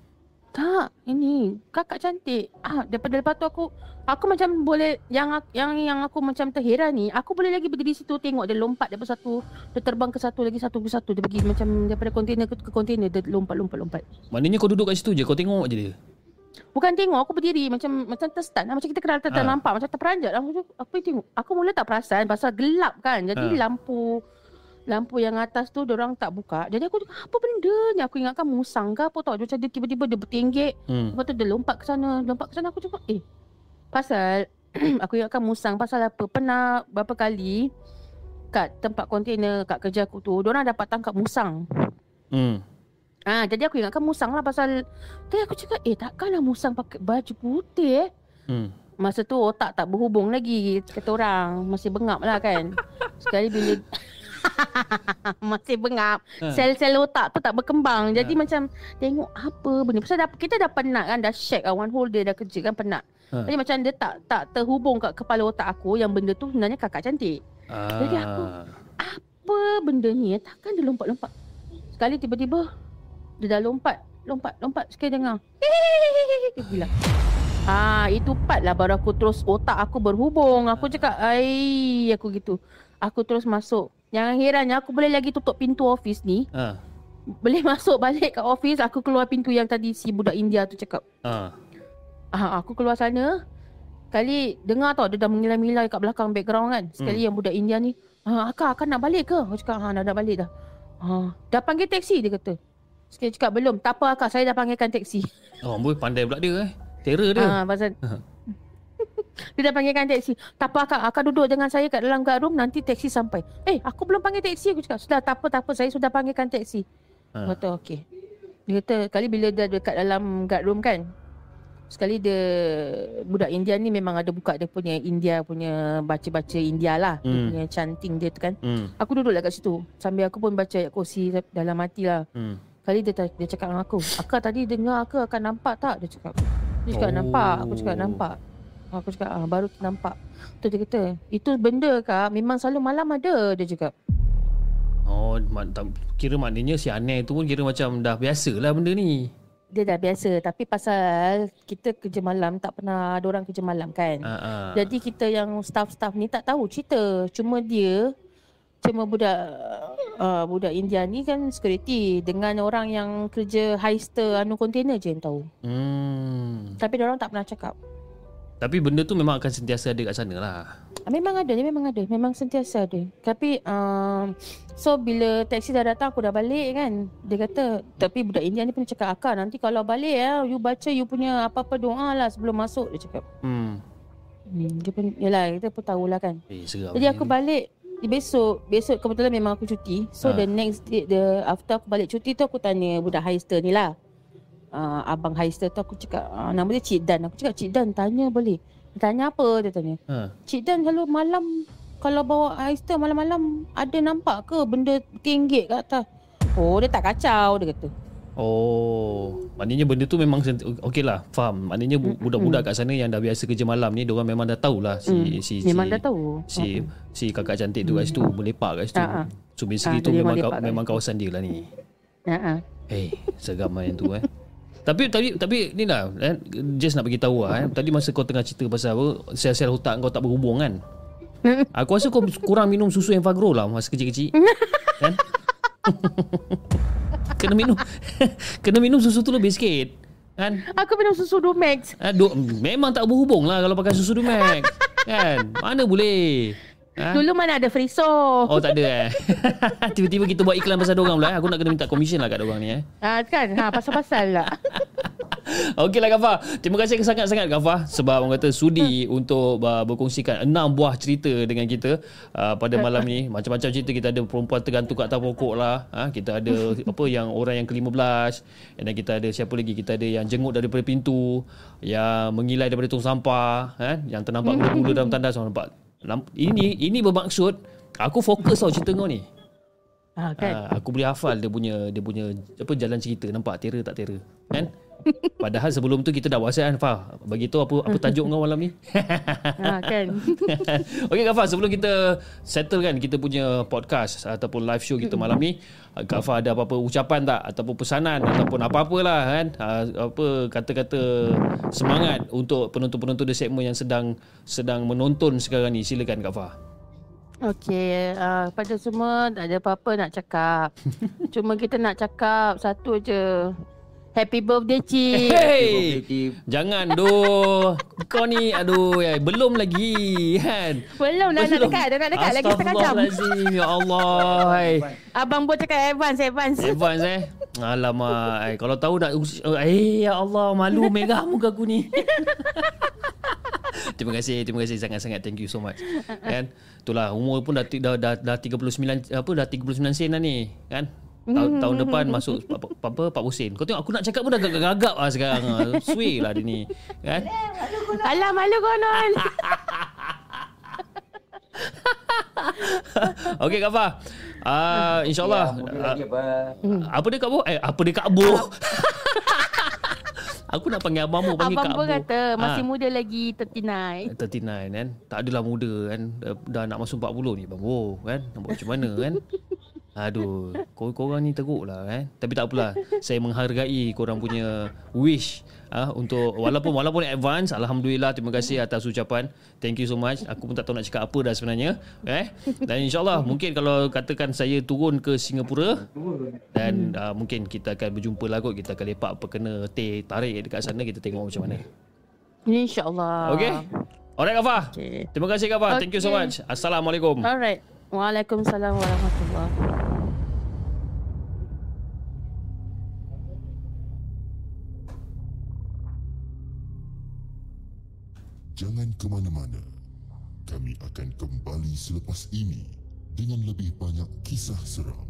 Tak, ini kakak cantik. Ah, daripada lepas tu aku aku macam boleh yang yang yang aku macam terheran ni, aku boleh lagi berdiri situ tengok dia lompat daripada satu, dia terbang ke satu lagi satu ke satu, dia pergi macam daripada kontainer ke, ke kontainer dia lompat lompat lompat. Maknanya kau duduk kat situ je kau tengok je dia. Bukan tengok aku berdiri macam macam terstun lah. macam kita kenal ter, Ah. nampak macam terperanjat. Aku, aku tengok. Aku mula tak perasan pasal gelap kan. Jadi Ah. lampu lampu yang atas tu orang tak buka. Jadi aku cakap apa benda ni? Aku ingatkan musang ke apa tau. Macam dia tiba-tiba dia bertinggik. Hmm. Lepas tu dia lompat ke sana, lompat ke sana aku cakap, "Eh, pasal *clears throat* aku ingatkan musang pasal apa? Pernah berapa kali kat tempat kontainer kat kerja aku tu, orang dapat tangkap musang. Hmm. Ah, jadi aku ingatkan musang lah pasal Tadi aku cakap, eh takkanlah musang pakai baju putih eh. Hmm. Masa tu otak tak berhubung lagi kata orang. Masih bengap lah kan. *laughs* Sekali bila *laughs* masih bengap. Ha. Sel-sel otak tu tak berkembang. Jadi Ha. macam tengok apa benda. Pasal dah, kita dah penat kan. Dah shake kan. One whole day dah kerja kan penat. Ha. Jadi macam dia tak tak terhubung kat kepala otak aku yang benda tu sebenarnya kakak cantik. Ah. Jadi aku- Apa benda ni? eh? Takkan dia lompat-lompat. Sekali tiba-tiba dia dah lompat. Lompat, lompat. Sekali dengar. *laughs* Dia bilang. Ah, itu part lah baru aku terus otak aku berhubung. Aku cakap, ai, aku gitu. Aku terus masuk. Yang herannya aku boleh lagi tutup pintu office ni. Ah. Boleh *laughs* masuk balik kat office. Aku keluar pintu yang tadi si budak India tu cakap. Ah. Ah, aku keluar sana. Kali dengar tau dia dah mengilai-milai kat belakang background kan. Sekali yang budak India ni, ah, akak akan nak balik ke? Aku cakap, ha, dah nak balik dah. Ah, dah panggil taksi dia kata. Sekali cakap belum. Tak apa akak, saya dah panggilkan taksi. Oh, boy pandai pula dia eh. Terror dia. Ah, pasal *laughs* dia dah panggilkan taksi. Tak apa akak, akak duduk dengan saya kat dalam guard room nanti taksi sampai. Eh, aku belum panggil taksi aku cakap. Sudah tak apa tak apa saya sudah panggilkan taksi. Ha. Ha. Kata okey. Dia kata kali bila dia dekat dalam guard room kan. Sekali dia budak India ni memang ada buka dia punya India punya baca-baca India lah. Dia Hmm. punya chanting dia tu kan. Hmm. Aku duduk lah kat situ. Sambil aku pun baca ayat kursi dalam hati lah. Hmm. Kali dia dia cakap dengan aku, "Akak tadi dengar akak akan nampak tak?" Dia cakap. Dia cakap Oh. nampak. Aku cakap nampak. Aku cakap ah, baru nampak. Tu dia kata, "Itu benda kak memang selalu malam ada." Dia cakap. Oh, kira maknanya si Aneh tu pun kira macam dah biasa lah benda ni. Dia dah biasa tapi pasal kita kerja malam tak pernah ada orang kerja malam kan. Ah, ah. Jadi kita yang staff-staff ni tak tahu cerita. Cuma dia cuma budak uh, budak India ni kan security dengan orang yang kerja heister anu kontainer je yang tahu. Hmm. Tapi dia orang tak pernah cakap. Tapi benda tu memang akan sentiasa ada kat sana lah. Ah, Memang ada, dia memang ada. Memang sentiasa ada. Tapi um, so bila taksi dah datang aku dah balik kan. Dia kata tapi budak India ni pun cakap akak nanti kalau balik ya you baca you punya apa-apa doa lah sebelum masuk dia cakap. Hmm. Hmm, dia pun yalah kita pun tahulah kan. Eh. Jadi aku balik besok besok kebetulan memang aku cuti. So Ha. the next day the after aku balik cuti tu aku tanya budak heister ni lah. Uh, abang heister tu aku cakap uh, nama dia Cik Dan. Aku cakap Cik Dan tanya boleh. Tanya apa dia tanya. Ha. Cik Dan selalu malam kalau bawa heister malam-malam ada nampak ke benda tinggi kat atas? Oh dia tak kacau dia kata. Oh, maknanya benda tu memang okey lah, faham. Maknanya bu- budak-budak kat sana yang dah biasa kerja malam ni, diorang memang dah tahulah si Hmm, si Memang si, dah tahu. si si kakak cantik tu kat situ melepak kat situ. Ah. So basically Ah, tu memang kat memang kawasan dia lah ni. Ha ah. Eh, seram lah yang tu eh. Tapi tapi tapi ni lah eh, Just nak bagi tahu lah eh. Tadi masa kau tengah cerita pasal apa Sel-sel otak kau tak berhubung kan *laughs* Aku rasa kau kurang minum susu Enfagrow lah Masa kecil-kecil *laughs* Kan *laughs* Kena minum *laughs* Kena minum susu tu lebih sikit Kan Aku minum susu Dumex. ha, du, Memang tak berhubung lah Kalau pakai susu Dumex Kan Mana boleh ha? Dulu mana ada friso. Oh tak ada eh *laughs* Tiba-tiba kita buat iklan pasal dorang pula eh. Aku nak kena minta commission lah kat dorang ni eh Ah kan? Ha pasal-pasal lah. *laughs* *laughs* Okeylah Gafar. Terima kasih sangat-sangat Gafar sebab orang kata sudi *laughs* untuk uh, berkongsikan enam buah cerita dengan kita uh, pada malam ni. *laughs* Macam-macam cerita kita ada perempuan tergantung kat atas pokok lah. Ha, kita ada apa yang orang yang ke-15 dan kita ada siapa lagi? Kita ada yang jenguk daripada pintu, yang mengilai daripada tong sampah, ha, yang ternampak gula-gula dalam tandas orang nampak. Namp- Ini ini bermaksud aku fokus tau cerita kau ni. Ha kan? Ha, aku boleh hafal dia punya dia punya apa jalan cerita nampak terror tak terror kan Padahal sebelum tu kita dah WhatsApp kan Fah. Bagi tahu apa apa tajuk kau malam ni. ha, *laughs* kan? *laughs* Okey Kak Fah, sebelum kita settle kan kita punya podcast ataupun live show kita malam ni, Kak Fah ada apa-apa ucapan tak ataupun pesanan ataupun apa-apalah kan? Ah, Apa kata-kata semangat untuk penonton-penonton di segmen yang sedang sedang menonton sekarang ni. Silakan Kak Fah. Okey, uh, pada semua tak ada apa-apa nak cakap. *laughs* Cuma kita nak cakap satu je. Happy birthday, Cik. Hey, jangan doh. Kau ni aduh ya, belum lagi kan. Belum dah nak dekat, dah nak dekat lagi setengah jam. Astagfirullahalazim, Ya Allah. Hai. Abang pun cakap advance, advance. Advance eh. Alamak, ai, kalau tahu nak eh ya Allah, malu merah muka aku ni. *laughs* terima kasih, terima kasih sangat-sangat. Thank you so much. Kan? Itulah umur pun dah dah dah, dah 39 apa dah 39 sen dah ni, kan? Tahun, *laughs* tahun depan masuk apa, apa 40 sen. Kau tengok aku nak cakap pun dah gagap-gagap lah sekarang. *laughs* ah. Sway lah dia ni. Kan? Alah, malu konon. *laughs* Okey Kak Fah. Uh, InsyaAllah. Ya, uh, apa dia Kak Bo? Eh, apa dia Kak Bo? Aku nak panggil abang mu, panggil Abang Kak pun Bo. kata masih Ah. muda lagi 39. 39 kan Tak adalah muda kan Dah, dah nak masuk 40 ni Bang Oh kan Nak buat macam mana kan Aduh kor- Korang ni teruk lah kan Tapi tak apalah Saya menghargai korang punya Wish ah untuk walaupun walaupun advance alhamdulillah terima kasih atas ucapan thank you so much aku pun tak tahu nak cakap apa dah sebenarnya eh dan insyaallah mungkin kalau katakan saya turun ke Singapura dan uh, mungkin kita akan berjumpa lah kot kita akan lepak apa kena teh tarik dekat sana kita tengok macam mana InsyaAllah. Okay. Alright Kak Fah. Okay. Terima kasih Kak Fah. Thank you so Okay. much. Assalamualaikum. Alright. Waalaikumsalam warahmatullahi Jangan ke mana-mana. Kami akan kembali selepas ini dengan lebih banyak kisah seram.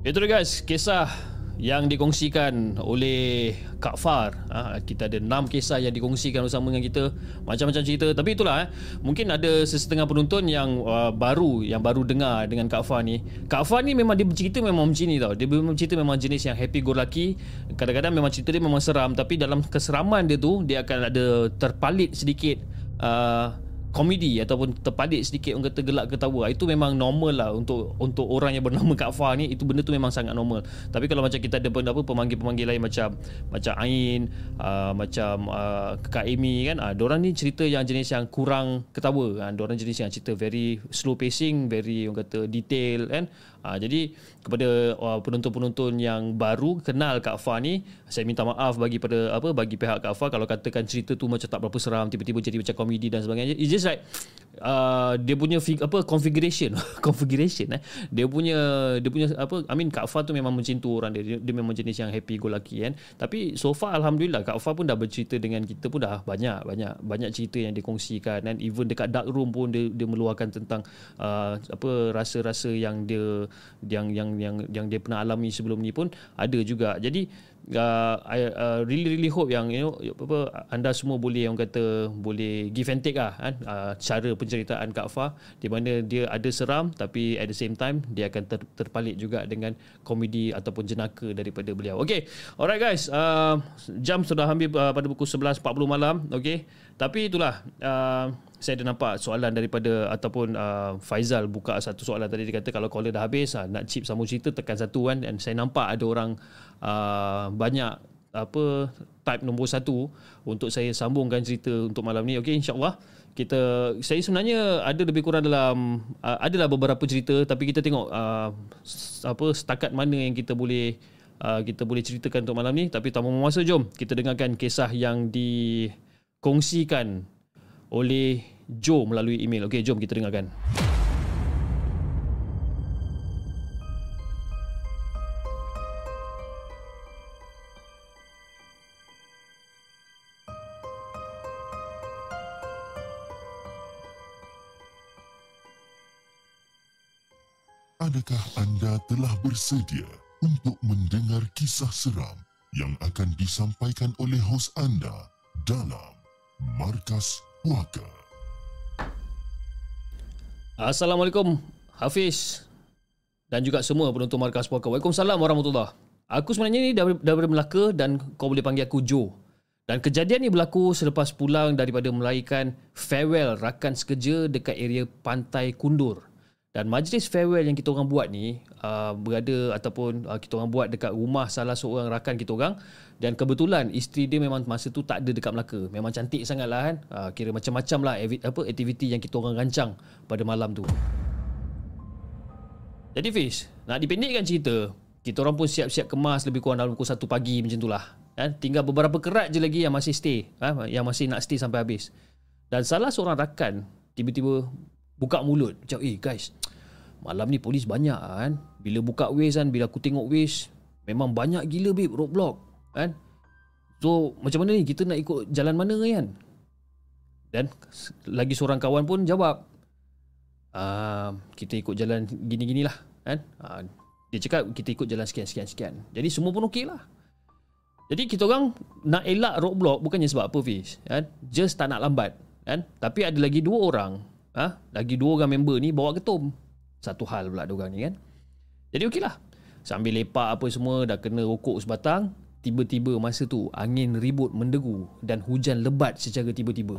Itu guys, kisah yang dikongsikan oleh Kak Far. Ha, kita ada 6 kisah yang dikongsikan bersama dengan kita. Macam-macam cerita. Tapi itulah eh, mungkin ada sesetengah penonton yang uh, baru yang baru dengar dengan Kak Far ni. Kak Far ni memang dia bercerita memang macam ni tau. Dia memang memang jenis yang happy go lucky. Kadang-kadang memang cerita dia memang seram tapi dalam keseraman dia tu dia akan ada terpalit sedikit uh, komedi ataupun terpadik sedikit orang kata gelak ketawa itu memang normal lah untuk untuk orang yang bernama Kak Fah ni itu benda tu memang sangat normal. Tapi kalau macam kita ada benda apa pemanggil-pemanggil lain macam macam Ain uh, macam uh, Kak Amy kan uh, diorang ni cerita yang jenis yang kurang ketawa kan diorang jenis yang cerita very slow pacing very orang kata detail kan uh, jadi kepada uh, penonton-penonton yang baru kenal Kak Fah ni saya minta maaf bagi pada apa bagi pihak Kak Fah kalau katakan cerita tu macam tak berapa seram tiba-tiba jadi macam komedi dan sebagainya. It's just like uh, dia punya fig, apa configuration. *laughs* Configuration eh. Dia punya dia punya apa I mean Kak Fah tu memang macam tu orang dia, dia dia memang jenis yang happy go lucky kan. Tapi so far alhamdulillah Kak Fah pun dah bercerita dengan kita pun dah banyak banyak banyak cerita yang dikongsikan dan even dekat dark room pun dia dia meluahkan tentang uh, apa rasa-rasa yang dia yang yang yang yang dia pernah alami sebelum ni pun ada juga. Jadi uh, I uh, really really hope yang you know apa anda semua boleh yang kata boleh give and take lah kan? Uh, cara penceritaan Kak Fah di mana dia ada seram tapi at the same time dia akan ter, terpalit juga dengan komedi ataupun jenaka daripada beliau. Okay, alright guys, uh, jam sudah hampir uh, pada pukul 11.40 malam. Okay, tapi itulah uh, saya ada nampak soalan daripada ataupun uh, Faizal buka satu soalan tadi. Dia kata kalau caller dah habis uh, nak chip sambung cerita tekan satu kan. Dan saya nampak ada orang uh, banyak apa type nombor satu untuk saya sambungkan cerita untuk malam ni. Okey insyaallah kita saya sebenarnya ada lebih kurang dalam uh, adalah beberapa cerita. Tapi kita tengok uh, apa setakat mana yang kita boleh uh, kita boleh ceritakan untuk malam ni. Tapi tanpa masa jom kita dengarkan kisah yang dikongsikan oleh Joe melalui email. Okey, jom kita dengarkan. Adakah anda telah bersedia untuk mendengar kisah seram yang akan disampaikan oleh hos anda dalam Markas Puaka? Assalamualaikum Hafiz. dan juga semua penonton Markas Puaka. Waalaikumsalam warahmatullahi Aku sebenarnya ni daripada, Melaka dan kau boleh panggil aku Joe. Dan kejadian ni berlaku selepas pulang daripada melaihkan farewell rakan sekerja dekat area Pantai Kundur. Dan majlis farewell yang kita orang buat ni uh, berada ataupun uh, kita orang buat dekat rumah salah seorang rakan kita orang dan kebetulan isteri dia memang masa tu tak ada dekat Melaka. Memang cantik sangat lah kan. Uh, kira macam-macam lah apa aktiviti yang kita orang rancang pada malam tu. Jadi Fish, nak dipendekkan cerita, kita orang pun siap-siap kemas lebih kurang dalam pukul 1 pagi macam tu lah. Kan? Tinggal beberapa kerat je lagi yang masih stay. Ha? Yang masih nak stay sampai habis. Dan salah seorang rakan tiba-tiba buka mulut. Macam, eh guys, malam ni polis banyak kan. Bila buka Waze kan, bila aku tengok Waze, memang banyak gila babe roadblock. Kan? So, macam mana ni? Kita nak ikut jalan mana kan? Dan lagi seorang kawan pun jawab, uh, kita ikut jalan gini-gini lah kan uh, dia cakap kita ikut jalan sekian-sekian-sekian jadi semua pun okey lah jadi kita orang nak elak roadblock bukannya sebab apa Fish kan just tak nak lambat kan tapi ada lagi dua orang ha? lagi dua orang member ni bawa ketum satu hal pula dua orang ni kan jadi okey lah sambil lepak apa semua dah kena rokok sebatang tiba-tiba masa tu angin ribut menderu dan hujan lebat secara tiba-tiba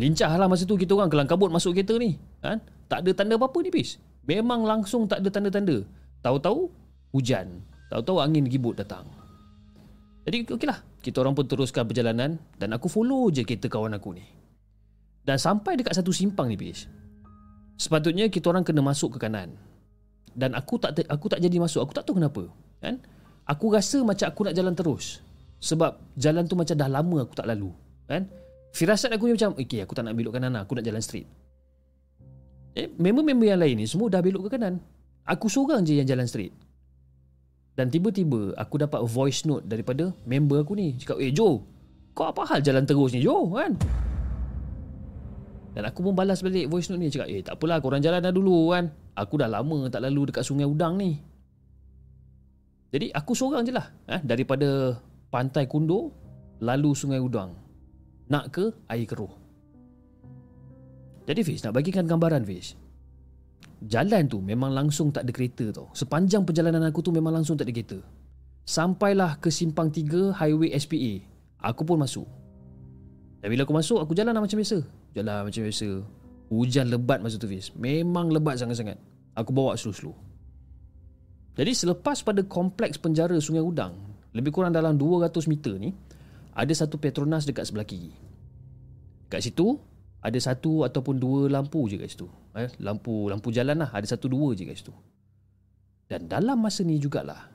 Lincah lah masa tu kita orang kelang kabut masuk kereta ni. Kan? Tak ada tanda apa-apa ni bis. Memang langsung tak ada tanda-tanda. Tahu-tahu hujan. Tahu-tahu angin gibut datang. Jadi okeylah. Kita orang pun teruskan perjalanan dan aku follow je kereta kawan aku ni. Dan sampai dekat satu simpang ni bis. Sepatutnya kita orang kena masuk ke kanan. Dan aku tak aku tak jadi masuk. Aku tak tahu kenapa. Kan? Aku rasa macam aku nak jalan terus. Sebab jalan tu macam dah lama aku tak lalu. Kan? Firasat aku ni macam Okay aku tak nak belok kanan lah Aku nak jalan straight eh, Member-member yang lain ni Semua dah belok ke kanan Aku seorang je yang jalan straight Dan tiba-tiba Aku dapat voice note Daripada member aku ni Cakap Eh Joe Kau apa hal jalan terus ni Joe kan Dan aku pun balas balik voice note ni Cakap eh tak apalah Korang jalan dah dulu kan Aku dah lama tak lalu Dekat sungai udang ni Jadi aku seorang je lah eh, Daripada Pantai Kundo Lalu sungai udang nak ke air keruh. Jadi Fiz, nak bagikan gambaran Fiz. Jalan tu memang langsung tak ada kereta tau. Sepanjang perjalanan aku tu memang langsung tak ada kereta. Sampailah ke simpang 3 highway SPA. Aku pun masuk. Dan bila aku masuk, aku jalan lah macam biasa. Jalan macam biasa. Hujan lebat masa tu Fiz. Memang lebat sangat-sangat. Aku bawa slow-slow. Jadi selepas pada kompleks penjara Sungai Udang, lebih kurang dalam 200 meter ni, ada satu Petronas dekat sebelah kiri. Kat situ ada satu ataupun dua lampu je kat situ. Eh, lampu lampu jalan lah, ada satu dua je kat situ. Dan dalam masa ni jugalah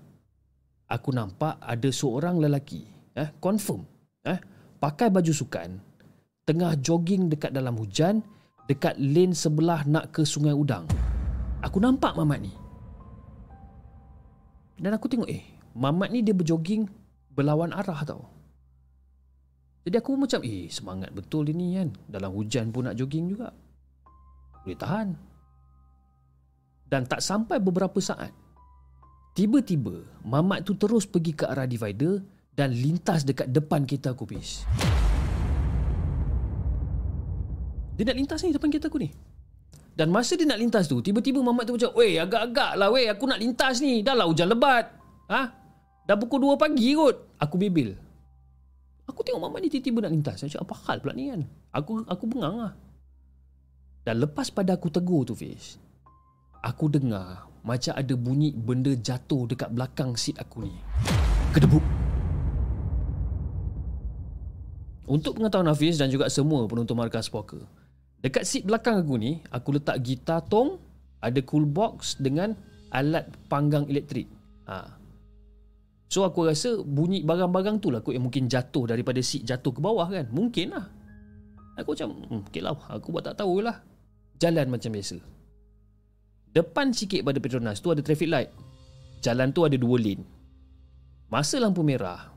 aku nampak ada seorang lelaki, eh, confirm, eh, pakai baju sukan, tengah jogging dekat dalam hujan dekat lane sebelah nak ke Sungai Udang. Aku nampak Mamat ni. Dan aku tengok eh, Mamat ni dia berjoging berlawan arah tau. Jadi aku macam eh semangat betul ini kan. Dalam hujan pun nak jogging juga. Boleh tahan. Dan tak sampai beberapa saat. Tiba-tiba Mamat tu terus pergi ke arah divider dan lintas dekat depan kereta aku bis. Dia nak lintas ni depan kereta aku ni. Dan masa dia nak lintas tu, tiba-tiba Mamat tu macam, "Weh, agak-agak lah weh, aku nak lintas ni. Dah lah hujan lebat." Ha? Dah pukul 2 pagi kot. Aku bibil. Aku tengok mama ni tiba-tiba nak lintas. Cakap, apa hal pula ni kan? Aku aku bengang lah. Dan lepas pada aku tegur tu Fiz, aku dengar macam ada bunyi benda jatuh dekat belakang seat aku ni. Kedebuk. Untuk pengetahuan Hafiz dan juga semua penonton markas poker. Dekat seat belakang aku ni, aku letak gitar tong, ada cool box dengan alat panggang elektrik. Ha, So aku rasa bunyi barang-barang tu lah kot yang mungkin jatuh daripada seat jatuh ke bawah kan. Mungkin lah. Aku macam, hmm, okay lah. Aku buat tak tahu lah. Jalan macam biasa. Depan sikit pada Petronas tu ada traffic light. Jalan tu ada dua lane. Masa lampu merah,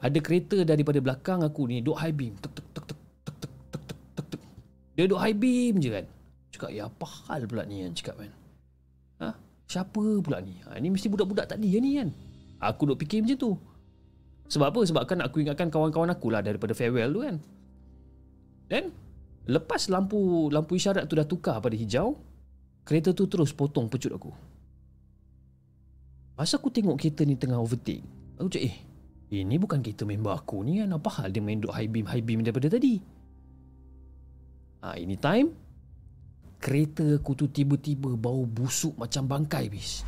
ada kereta daripada belakang aku ni duk high beam. Tek tek Dia duk high beam je kan. Cakap, ya apa hal pula ni kan cakap kan. Ha? Siapa pula ni? Ha, ni mesti budak-budak tadi ya ni kan. Aku duk fikir macam tu Sebab apa? Sebab kan aku ingatkan kawan-kawan aku lah Daripada farewell tu kan Dan Lepas lampu lampu isyarat tu dah tukar pada hijau Kereta tu terus potong pecut aku. Masa aku tengok kereta ni tengah overtake, aku cakap eh, ini bukan kereta member aku ni kan. Apa hal dia main duk high beam, high beam daripada tadi? Ha, ini time, kereta aku tu tiba-tiba bau busuk macam bangkai bis.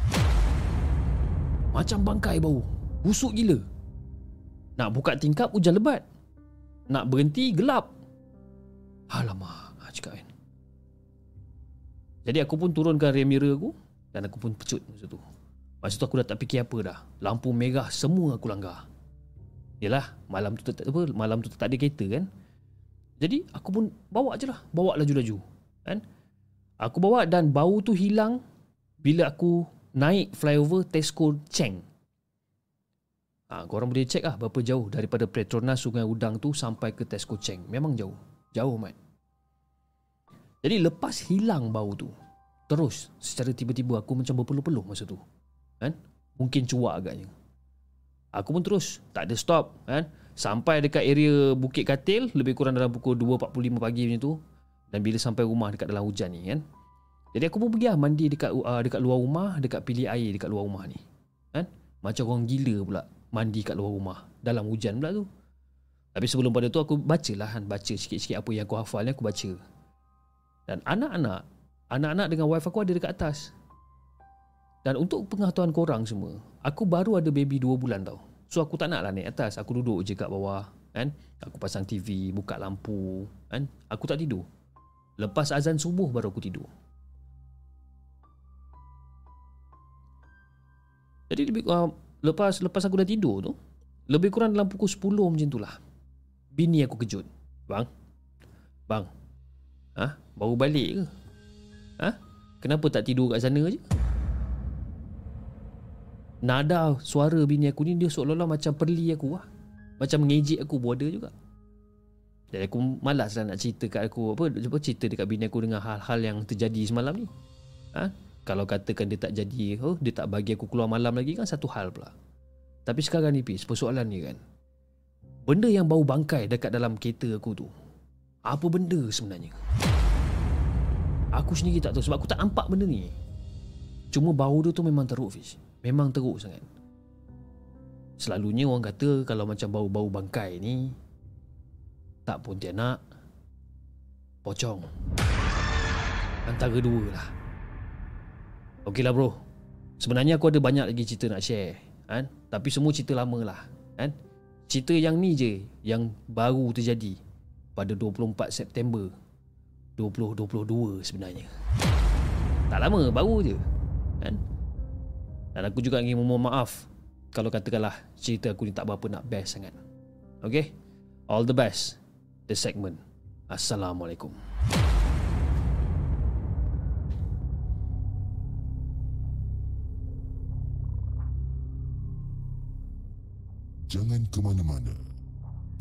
Macam bangkai bau. Busuk gila. Nak buka tingkap hujan lebat. Nak berhenti gelap. Alamak, ha, cakap kan. Jadi aku pun turunkan rear mirror aku dan aku pun pecut masa tu. Masa tu aku dah tak fikir apa dah. Lampu merah semua aku langgar. Yalah, malam tu tak apa, malam tu tak ada kereta kan. Jadi aku pun bawa je lah, bawa laju-laju. Kan? Aku bawa dan bau tu hilang bila aku naik flyover Tesco Cheng. Ha, korang boleh cek lah berapa jauh daripada Petronas Sungai Udang tu sampai ke Tesco Cheng. Memang jauh. Jauh, Mat. Jadi lepas hilang bau tu, terus secara tiba-tiba aku macam berpeluh-peluh masa tu. Kan? Mungkin cuak agaknya. Aku pun terus, tak ada stop. Kan? Sampai dekat area Bukit Katil, lebih kurang dalam pukul 2.45 pagi macam tu. Dan bila sampai rumah dekat dalam hujan ni kan. Jadi aku pun pergi lah mandi dekat uh, dekat luar rumah, dekat pilih air dekat luar rumah ni. Kan? Macam orang gila pula mandi kat luar rumah dalam hujan pula tu. Tapi sebelum pada tu aku bacalah kan, baca sikit-sikit apa yang aku hafal ni aku baca. Dan anak-anak Anak-anak dengan wife aku ada dekat atas Dan untuk pengetahuan korang semua Aku baru ada baby 2 bulan tau So aku tak nak lah naik atas Aku duduk je kat bawah kan? Aku pasang TV Buka lampu kan? Aku tak tidur Lepas azan subuh baru aku tidur Jadi lebih uh, lepas lepas aku dah tidur tu, lebih kurang dalam pukul 10 macam tu lah. Bini aku kejut. Bang. Bang. Ha? Baru balik ke? Ha? Kenapa tak tidur kat sana je? Nada suara bini aku ni dia seolah-olah macam perli aku lah. Macam mengejek aku ada juga. Jadi aku malas lah nak cerita kat aku apa, apa cerita dekat bini aku dengan hal-hal yang terjadi semalam ni. Ha? Kalau katakan dia tak jadi, oh, dia tak bagi aku keluar malam lagi kan satu hal pula. Tapi sekarang ni Pis, persoalan ni kan. Benda yang bau bangkai dekat dalam kereta aku tu. Apa benda sebenarnya? Aku sendiri tak tahu sebab aku tak nampak benda ni. Cuma bau dia tu memang teruk Fish. Memang teruk sangat. Selalunya orang kata kalau macam bau-bau bangkai ni tak pun dia nak pocong. Antara dua lah. Okeylah bro. Sebenarnya aku ada banyak lagi cerita nak share. Kan? Tapi semua cerita lama lah. Kan? Cerita yang ni je yang baru terjadi pada 24 September 2022 sebenarnya. Tak lama, baru je. Kan? Dan aku juga ingin memohon maaf kalau katakanlah cerita aku ni tak berapa nak best sangat. Okay? All the best. The segment. Assalamualaikum. Jangan ke mana-mana.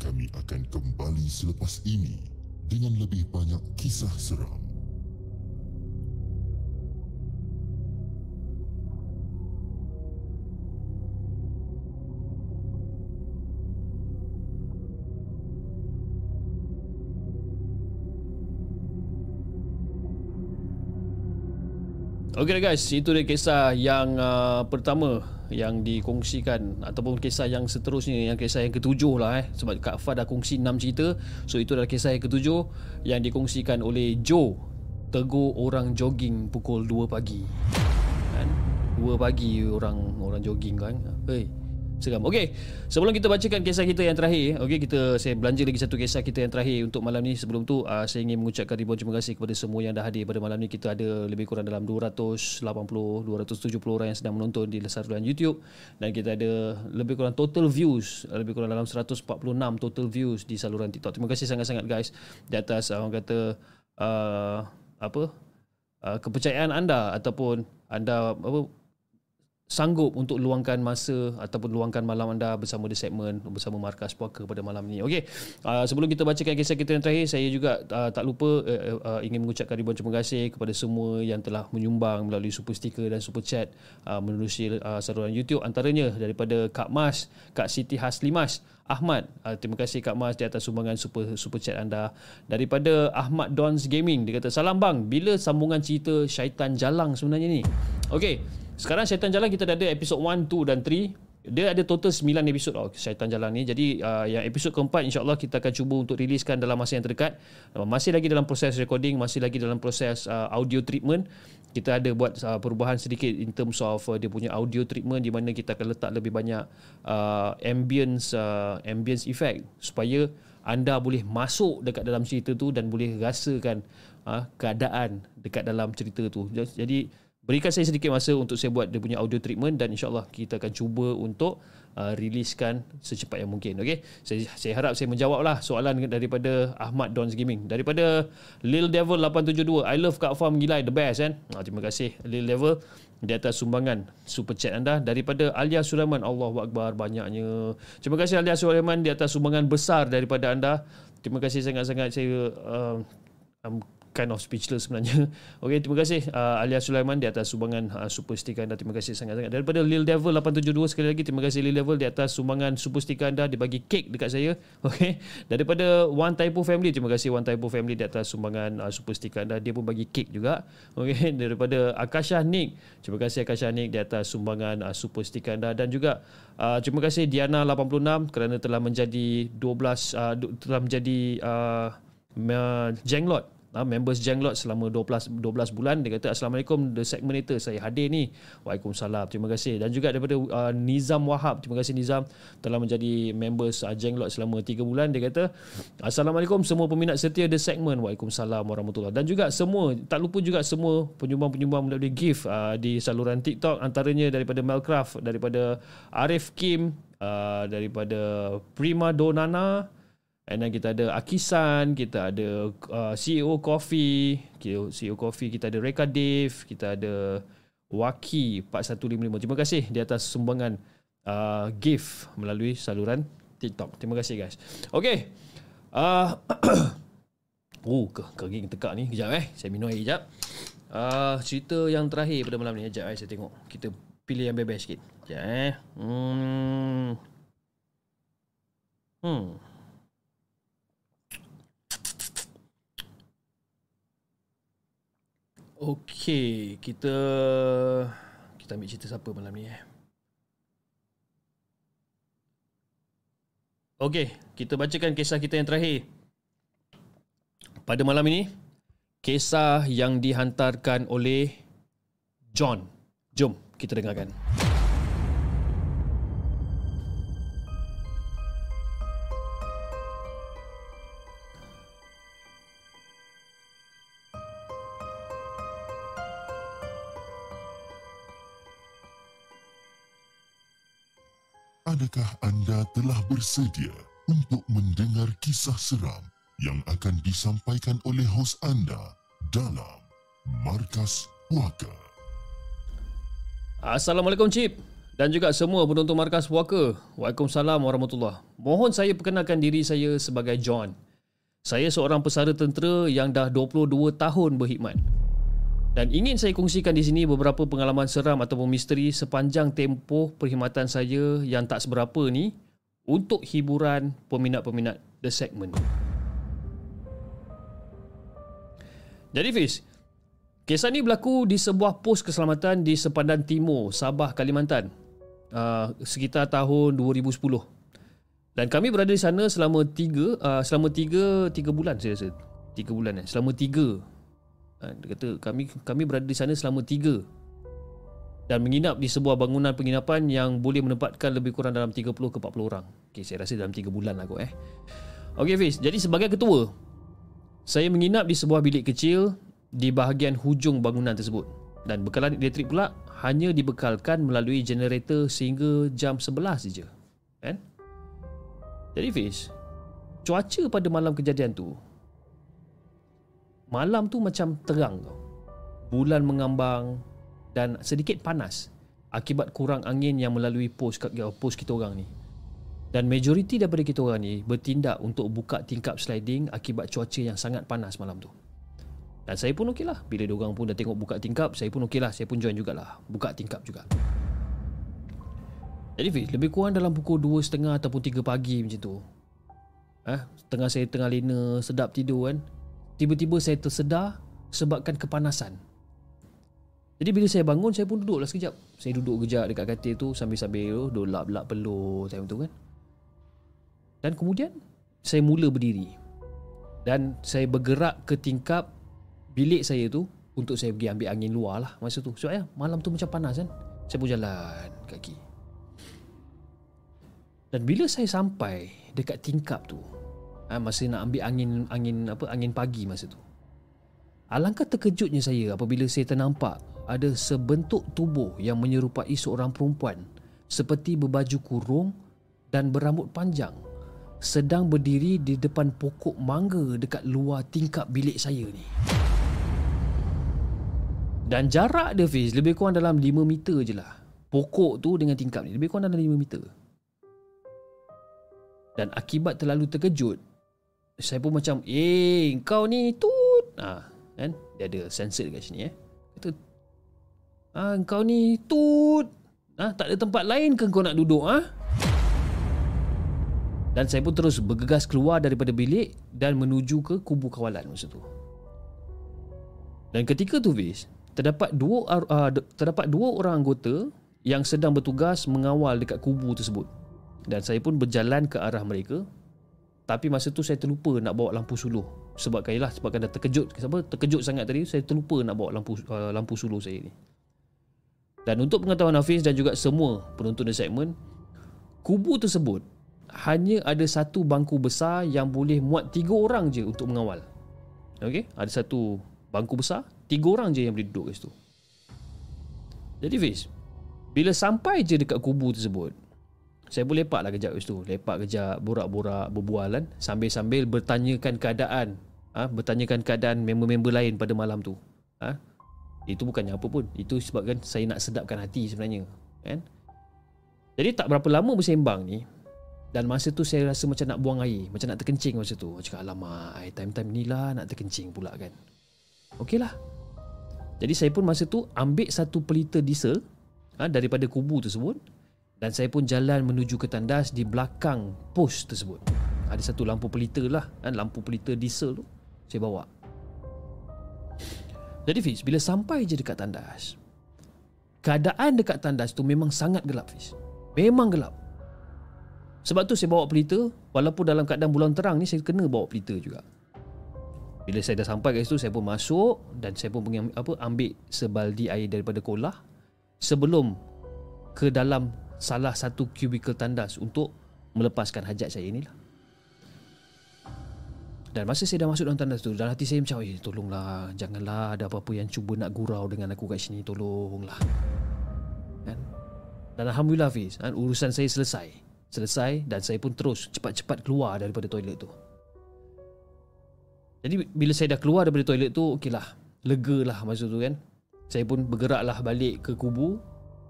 Kami akan kembali selepas ini dengan lebih banyak kisah seram. Okay guys, itu dia kisah yang uh, pertama yang dikongsikan ataupun kisah yang seterusnya yang kisah yang ketujuh lah eh. Sebab Kak Fah dah kongsi 6 cerita. So itu adalah kisah yang ketujuh yang dikongsikan oleh Joe tegur orang jogging pukul 2 pagi. Kan? 2 pagi orang orang jogging kan? Hey Seram. Okey, sebelum kita bacakan kisah kita yang terakhir, okey kita saya belanja lagi satu kisah kita yang terakhir untuk malam ni. Sebelum tu uh, saya ingin mengucapkan ribuan terima kasih kepada semua yang dah hadir pada malam ni. Kita ada lebih kurang dalam 280 270 orang yang sedang menonton di saluran YouTube dan kita ada lebih kurang total views lebih kurang dalam 146 total views di saluran TikTok. Terima kasih sangat-sangat guys di atas uh, orang kata uh, apa uh, kepercayaan anda ataupun anda apa sanggup untuk luangkan masa ataupun luangkan malam anda bersama The Segment bersama Markas Puaka pada malam ini. Okey. Uh, sebelum kita bacakan kisah kita yang terakhir, saya juga uh, tak lupa uh, uh, ingin mengucapkan ribuan terima kasih kepada semua yang telah menyumbang melalui super sticker dan super chat uh, menerusi uh, saluran YouTube antaranya daripada Kak Mas, Kak Siti Haslimas, Ahmad. Uh, terima kasih Kak Mas di atas sumbangan super super chat anda. Daripada Ahmad Dons Gaming dia kata salam bang, bila sambungan cerita Syaitan Jalang sebenarnya ni? Okey. Sekarang Syaitan Jalan kita dah ada episod 1, 2 dan 3. Dia ada total 9 episod oh, Syaitan Jalan ni. Jadi uh, yang episod keempat insyaAllah kita akan cuba untuk riliskan dalam masa yang terdekat. Uh, masih lagi dalam proses recording, masih lagi dalam proses uh, audio treatment. Kita ada buat uh, perubahan sedikit in terms of uh, dia punya audio treatment di mana kita akan letak lebih banyak uh, ambience uh, ambience effect supaya anda boleh masuk dekat dalam cerita tu dan boleh rasakan uh, keadaan dekat dalam cerita tu. Jadi berikan saya sedikit masa untuk saya buat dia punya audio treatment dan insyaallah kita akan cuba untuk uh, riliskan secepat yang mungkin okey? Saya saya harap saya menjawablah soalan daripada Ahmad Dons Gaming. Daripada Lil Devil 872 I love Kak Farm gila the best kan? Oh, terima kasih Lil Devil di atas sumbangan super chat anda. Daripada Alia Sulaiman Allahu akbar banyaknya. Terima kasih Alia Sulaiman di atas sumbangan besar daripada anda. Terima kasih sangat-sangat. Saya uh, kind of speechless sebenarnya. *laughs* Okey, terima kasih uh, Alia Sulaiman di atas sumbangan uh, super sticker anda. Terima kasih sangat-sangat. Daripada Lil Devil 872 sekali lagi terima kasih Lil Devil di atas sumbangan super sticker anda dia bagi kek dekat saya. *laughs* Okey. Daripada One Typo Family terima kasih One Typo Family di atas sumbangan uh, super sticker anda. Dia pun bagi kek juga. *laughs* Okey. Daripada Akasha Nick terima kasih Akasha Nick di atas sumbangan uh, super sticker anda dan juga uh, terima kasih Diana 86 kerana telah menjadi 12 uh, telah menjadi uh, Jenglot uh, members Jenglot selama 12 12 bulan dia kata assalamualaikum the segmentator saya hadir ni. Waalaikumsalam terima kasih. Dan juga daripada uh, Nizam Wahab terima kasih Nizam telah menjadi members uh, Jenglot selama 3 bulan. Dia kata assalamualaikum semua peminat setia the segment. Waalaikumsalam warahmatullahi dan juga semua tak lupa juga semua penyumbang-penyumbang melalui gift uh, di saluran TikTok antaranya daripada Melcraft daripada Arif Kim uh, daripada Prima Donana And then kita ada Akisan, kita ada uh, CEO Coffee, CEO Coffee, kita ada Reka Dave, kita ada Waki 4155. Terima kasih di atas sumbangan uh, gift melalui saluran TikTok. Terima kasih guys. Okay. Uh, *coughs* oh, ke kaki tekak ni. Kejap eh. Saya minum air kejap. Uh, cerita yang terakhir pada malam ni. Kejap eh. Saya tengok. Kita pilih yang bebas sikit. Kejap eh. Hmm. Hmm. Okey, kita kita ambil cerita siapa malam ni eh. Okey, kita bacakan kisah kita yang terakhir. Pada malam ini, kisah yang dihantarkan oleh John. Jom kita dengarkan. Adakah anda telah bersedia untuk mendengar kisah seram yang akan disampaikan oleh hos anda dalam Markas Puaka? Assalamualaikum Cip dan juga semua penonton Markas Puaka. Waalaikumsalam warahmatullahi Mohon saya perkenalkan diri saya sebagai John. Saya seorang pesara tentera yang dah 22 tahun berkhidmat. Dan ingin saya kongsikan di sini beberapa pengalaman seram ataupun misteri sepanjang tempoh perkhidmatan saya yang tak seberapa ni untuk hiburan peminat-peminat The Segment. Jadi Fiz, kisah ni berlaku di sebuah pos keselamatan di sepandan timur Sabah, Kalimantan uh, sekitar tahun 2010. Dan kami berada di sana selama tiga, uh, selama tiga, tiga bulan saya rasa. Tiga bulan eh. Selama dia kata kami kami berada di sana selama tiga dan menginap di sebuah bangunan penginapan yang boleh menempatkan lebih kurang dalam 30 ke 40 orang. Okey, saya rasa dalam 3 bulan lah kot eh. Okey Fiz, jadi sebagai ketua, saya menginap di sebuah bilik kecil di bahagian hujung bangunan tersebut. Dan bekalan elektrik pula hanya dibekalkan melalui generator sehingga jam 11 saja. Kan? Jadi Fiz, cuaca pada malam kejadian tu Malam tu macam terang tau. Bulan mengambang dan sedikit panas. akibat kurang angin yang melalui pos pos kita orang ni. Dan majoriti daripada kita orang ni bertindak untuk buka tingkap sliding akibat cuaca yang sangat panas malam tu. Dan saya pun okey lah. Bila diorang pun dah tengok buka tingkap, saya pun okey lah. Saya pun join jugalah. Buka tingkap juga. Jadi Fiz, lebih kurang dalam pukul 2.30 ataupun 3 pagi macam tu. Eh, tengah saya tengah lena, sedap tidur kan. Tiba-tiba saya tersedar sebabkan kepanasan. Jadi bila saya bangun, saya pun duduklah sekejap. Saya duduk kejap dekat katil tu sambil-sambil duduk lap-lap peluh time tu kan. Dan kemudian, saya mula berdiri. Dan saya bergerak ke tingkap bilik saya tu untuk saya pergi ambil angin luar lah masa tu. Sebab ya, malam tu macam panas kan. Saya pun jalan kaki. Dan bila saya sampai dekat tingkap tu, ha, masa nak ambil angin angin apa angin pagi masa tu. Alangkah terkejutnya saya apabila saya ternampak ada sebentuk tubuh yang menyerupai seorang perempuan seperti berbaju kurung dan berambut panjang sedang berdiri di depan pokok mangga dekat luar tingkap bilik saya ni. Dan jarak dia Fiz lebih kurang dalam 5 meter je lah. Pokok tu dengan tingkap ni lebih kurang dalam 5 meter. Dan akibat terlalu terkejut, saya pun macam, eh kau ni tut. Ha, kan? Dia ada sensor dekat sini eh. Kata, ah, kau ni tut. Ah, tak ada tempat lain ke kau nak duduk ah? Dan saya pun terus bergegas keluar daripada bilik dan menuju ke kubu kawalan masa tu. Dan ketika tu Fiz, terdapat dua uh, terdapat dua orang anggota yang sedang bertugas mengawal dekat kubu tersebut. Dan saya pun berjalan ke arah mereka. Tapi masa tu saya terlupa nak bawa lampu suluh. Sebab kailah sebab dah terkejut, sebab terkejut sangat tadi saya terlupa nak bawa lampu uh, lampu suluh saya ni. Dan untuk pengetahuan Hafiz dan juga semua penonton di segmen, kubu tersebut hanya ada satu bangku besar yang boleh muat tiga orang je untuk mengawal. Okey, ada satu bangku besar Tiga orang je yang boleh duduk kat situ Jadi Fiz Bila sampai je dekat kubu tersebut Saya pun lepak lah kejap situ. Lepak kejap Borak-borak Berbualan Sambil-sambil bertanyakan keadaan. Ha? Bertanyakan keadaan member-member lain pada malam tu. Ha? Itu bukannya apa pun. Itu sebabkan saya nak sedapkan hati sebenarnya kan? Jadi tak berapa lama bersembang ni dan masa tu saya rasa macam nak buang air Macam nak terkencing masa tu. Macam alamak Time-time ni lah nak terkencing pula kan? Okey lah. Jadi saya pun masa tu ambil satu pelita diesel ha, daripada kubu tersebut dan saya pun jalan menuju ke tandas di belakang pos tersebut. Ada satu lampu pelita lah, kan, lampu pelita diesel tu saya bawa. Jadi Fiz, bila sampai je dekat tandas, keadaan dekat tandas tu memang sangat gelap Fiz. Memang gelap. Sebab tu saya bawa pelita, walaupun dalam keadaan bulan terang ni saya kena bawa pelita juga. Bila saya dah sampai kat situ Saya pun masuk Dan saya pun pergi apa, ambil sebaldi air daripada kolah Sebelum Ke dalam Salah satu kubikel tandas Untuk Melepaskan hajat saya inilah. Dan masa saya dah masuk dalam tandas tu Dalam hati saya macam Eh tolonglah Janganlah ada apa-apa yang cuba nak gurau Dengan aku kat sini Tolonglah. Kan? Dan Alhamdulillah Fiz kan? Urusan saya selesai. Selesai Dan saya pun terus Cepat-cepat keluar daripada toilet tu. Jadi bila saya dah keluar daripada toilet tu Okeylah Lega lah masa tu kan. Saya pun bergeraklah balik ke kubu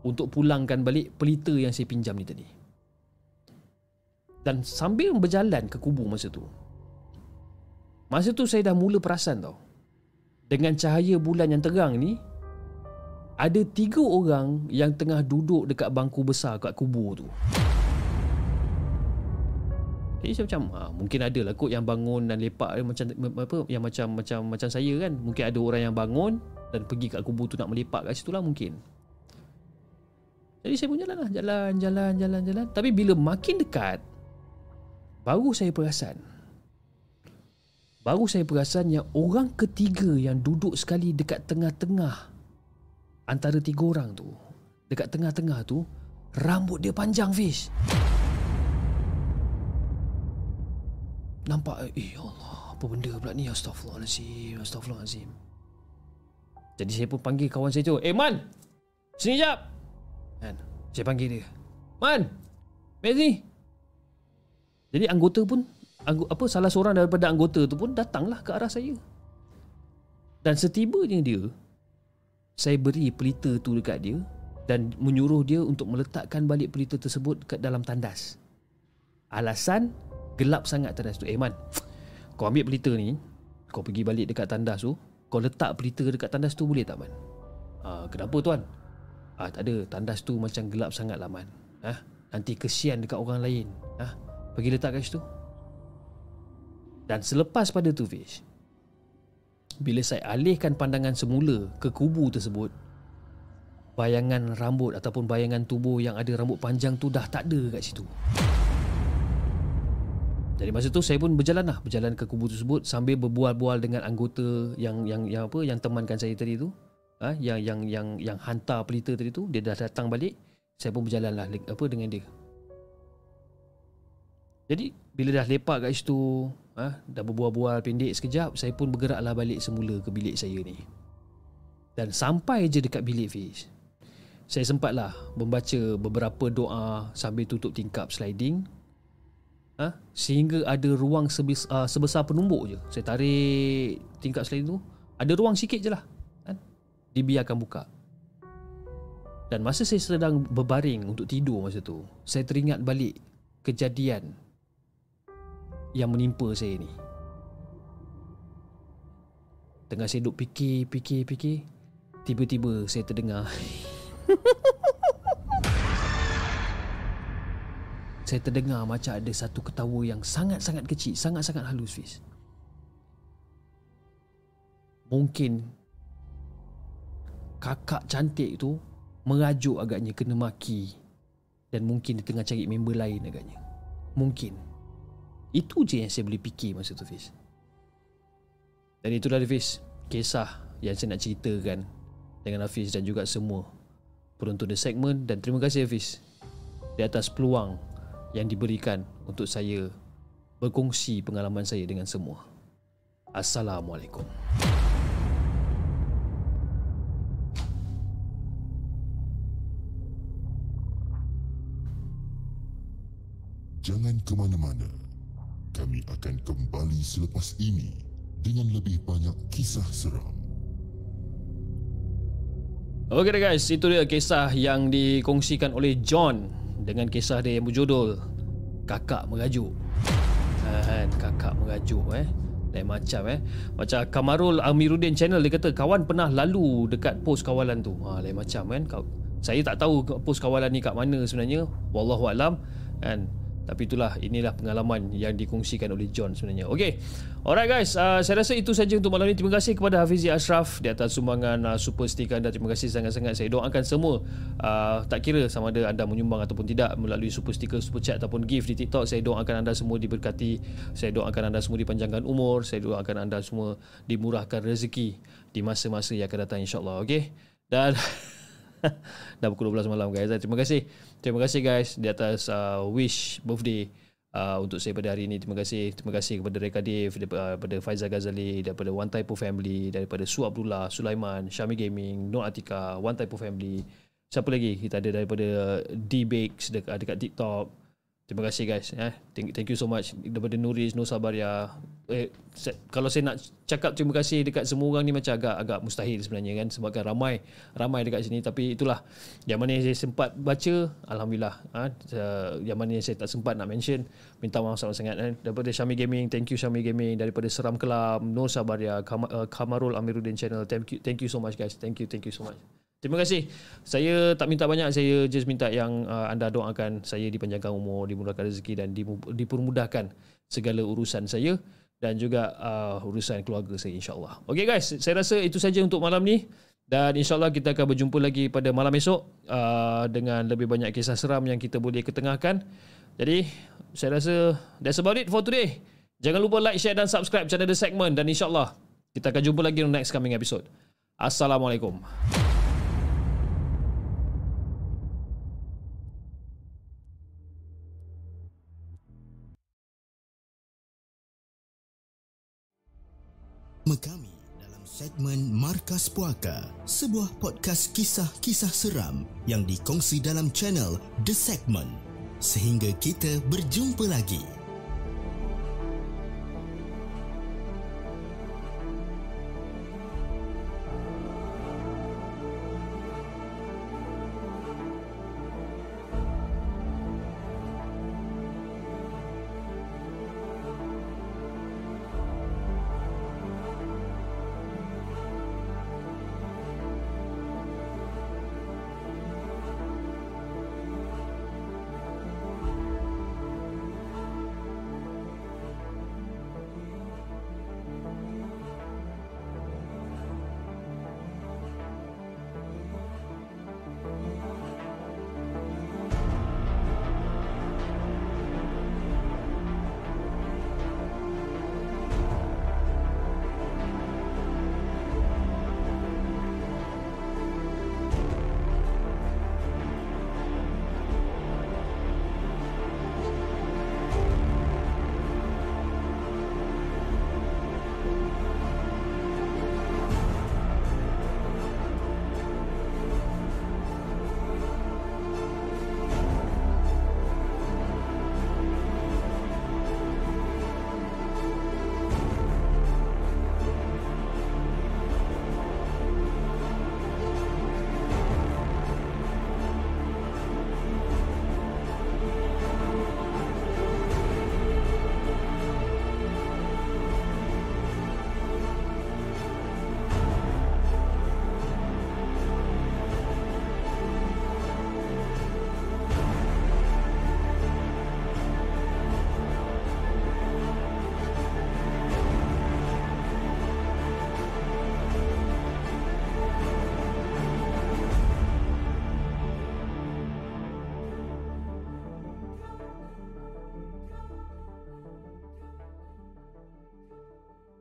Untuk pulangkan balik pelita yang saya pinjam ni tadi Dan sambil berjalan ke kubu masa tu Masa tu saya dah mula perasan tau Dengan cahaya bulan yang terang ni Ada tiga orang yang tengah duduk dekat bangku besar kat kubu tu jadi saya macam ha, mungkin ada lah kot yang bangun dan lepak macam apa yang macam macam macam saya kan. Mungkin ada orang yang bangun dan pergi kat kubu tu nak melepak kat situ lah mungkin. Jadi saya pun jalan lah. Jalan, jalan, jalan, jalan. Tapi bila makin dekat, baru saya perasan. Baru saya perasan yang orang ketiga yang duduk sekali dekat tengah-tengah antara tiga orang tu. Dekat tengah-tengah tu, rambut dia panjang, Fish. Nampak Eh ya Allah Apa benda pula ni Astaghfirullahaladzim Astaghfirullahaladzim Jadi saya pun panggil kawan saya tu Eh Man Sini jap kan? Saya panggil dia Man sini Jadi anggota pun anggo, apa Salah seorang daripada anggota tu pun Datanglah ke arah saya Dan setibanya dia Saya beri pelita tu dekat dia dan menyuruh dia untuk meletakkan balik pelita tersebut ke dalam tandas. Alasan gelap sangat tandas tu. Eh Man, kau ambil pelita ni, kau pergi balik dekat tandas tu, kau letak pelita dekat tandas tu boleh tak Man? Ah, kenapa tuan? Ah, tak ada, tandas tu macam gelap sangat lah Man. Ah, nanti kesian dekat orang lain. Ah, pergi letak kat situ. Dan selepas pada tu Fish, bila saya alihkan pandangan semula ke kubu tersebut, bayangan rambut ataupun bayangan tubuh yang ada rambut panjang tu dah tak ada kat situ. Jadi masa tu saya pun berjalan lah Berjalan ke kubu tersebut Sambil berbual-bual dengan anggota Yang yang yang apa Yang temankan saya tadi tu ha? Yang yang yang yang hantar pelita tadi tu Dia dah datang balik Saya pun berjalan lah Apa dengan dia Jadi Bila dah lepak kat situ ha? Dah berbual-bual pendek sekejap Saya pun bergeraklah balik semula Ke bilik saya ni Dan sampai je dekat bilik Fiz Saya sempatlah Membaca beberapa doa Sambil tutup tingkap sliding ha? sehingga ada ruang sebesar, sebesar penumbuk je. Saya tarik tingkat sliding tu, ada ruang sikit je lah. Kan? Dibiarkan buka. Dan masa saya sedang berbaring untuk tidur masa tu, saya teringat balik kejadian yang menimpa saya ni. Tengah saya duduk fikir, fikir, fikir, tiba-tiba saya terdengar *laughs* saya terdengar macam ada satu ketawa yang sangat-sangat kecil, sangat-sangat halus Fiz. Mungkin kakak cantik tu merajuk agaknya kena maki dan mungkin dia tengah cari member lain agaknya. Mungkin. Itu je yang saya boleh fikir masa tu Fiz. Dan itulah Fiz, kisah yang saya nak ceritakan dengan Hafiz dan juga semua penonton The Segment dan terima kasih Hafiz di atas peluang yang diberikan untuk saya berkongsi pengalaman saya dengan semua. Assalamualaikum. Ke mana-mana. Kami akan kembali selepas ini dengan lebih banyak kisah seram. Okey guys, itu dia kisah yang dikongsikan oleh John dengan kisah dia yang berjudul Kakak Merajuk. Kan, kakak merajuk eh. Lain macam eh. Macam Kamarul Amiruddin channel dia kata kawan pernah lalu dekat pos kawalan tu. Ha, lain macam kan. Saya tak tahu pos kawalan ni kat mana sebenarnya. Wallahu alam kan. Tapi itulah inilah pengalaman yang dikongsikan oleh John sebenarnya. Okey. Alright guys, uh, saya rasa itu saja untuk malam ini. Terima kasih kepada Hafizi Ashraf di atas sumbangan uh, super sticker anda. Terima kasih sangat-sangat. Saya doakan semua uh, tak kira sama ada anda menyumbang ataupun tidak melalui super sticker, super chat ataupun gift di TikTok. Saya doakan anda semua diberkati. Saya doakan anda semua dipanjangkan umur. Saya doakan anda semua dimurahkan rezeki di masa-masa yang akan datang insya-Allah. Okey. Dan *laughs* *laughs* dah pukul 12 malam guys. Terima kasih. Terima kasih guys di atas uh, wish birthday uh, untuk saya pada hari ini. Terima kasih. Terima kasih kepada Reka Dave, daripada Faizal Ghazali, daripada One Type of Family, daripada Su Abdullah, Sulaiman, Syami Gaming, Nur Atika, One Type of Family. Siapa lagi? Kita ada daripada D-Bakes dekat, dekat TikTok. Terima kasih guys eh. thank, thank you so much daripada Nuris Nur Sabaria. Eh kalau saya nak cakap terima kasih dekat semua orang ni macam agak agak mustahil sebenarnya kan sebab kan ramai ramai dekat sini tapi itulah yang mana yang saya sempat baca alhamdulillah ha, yang mana yang saya tak sempat nak mention minta maaf sangat-sangat eh. daripada Syami Gaming thank you Syami Gaming daripada Seram Kelam Nur Sabaria Kam- uh, Kamarul Amiruddin channel thank you thank you so much guys thank you thank you so much Terima kasih. Saya tak minta banyak, saya just minta yang uh, anda doakan saya dipanjangkan umur, dimudahkan rezeki dan dipermudahkan segala urusan saya dan juga uh, urusan keluarga saya insya-Allah. Okay guys, saya rasa itu saja untuk malam ni dan insya-Allah kita akan berjumpa lagi pada malam esok uh, dengan lebih banyak kisah seram yang kita boleh ketengahkan. Jadi, saya rasa that's about it for today. Jangan lupa like, share dan subscribe channel The Segment dan insya-Allah kita akan jumpa lagi di next coming episode. Assalamualaikum. Kami dalam segmen Markas Puaka, sebuah podcast kisah-kisah seram yang dikongsi dalam channel The Segment. Sehingga kita berjumpa lagi.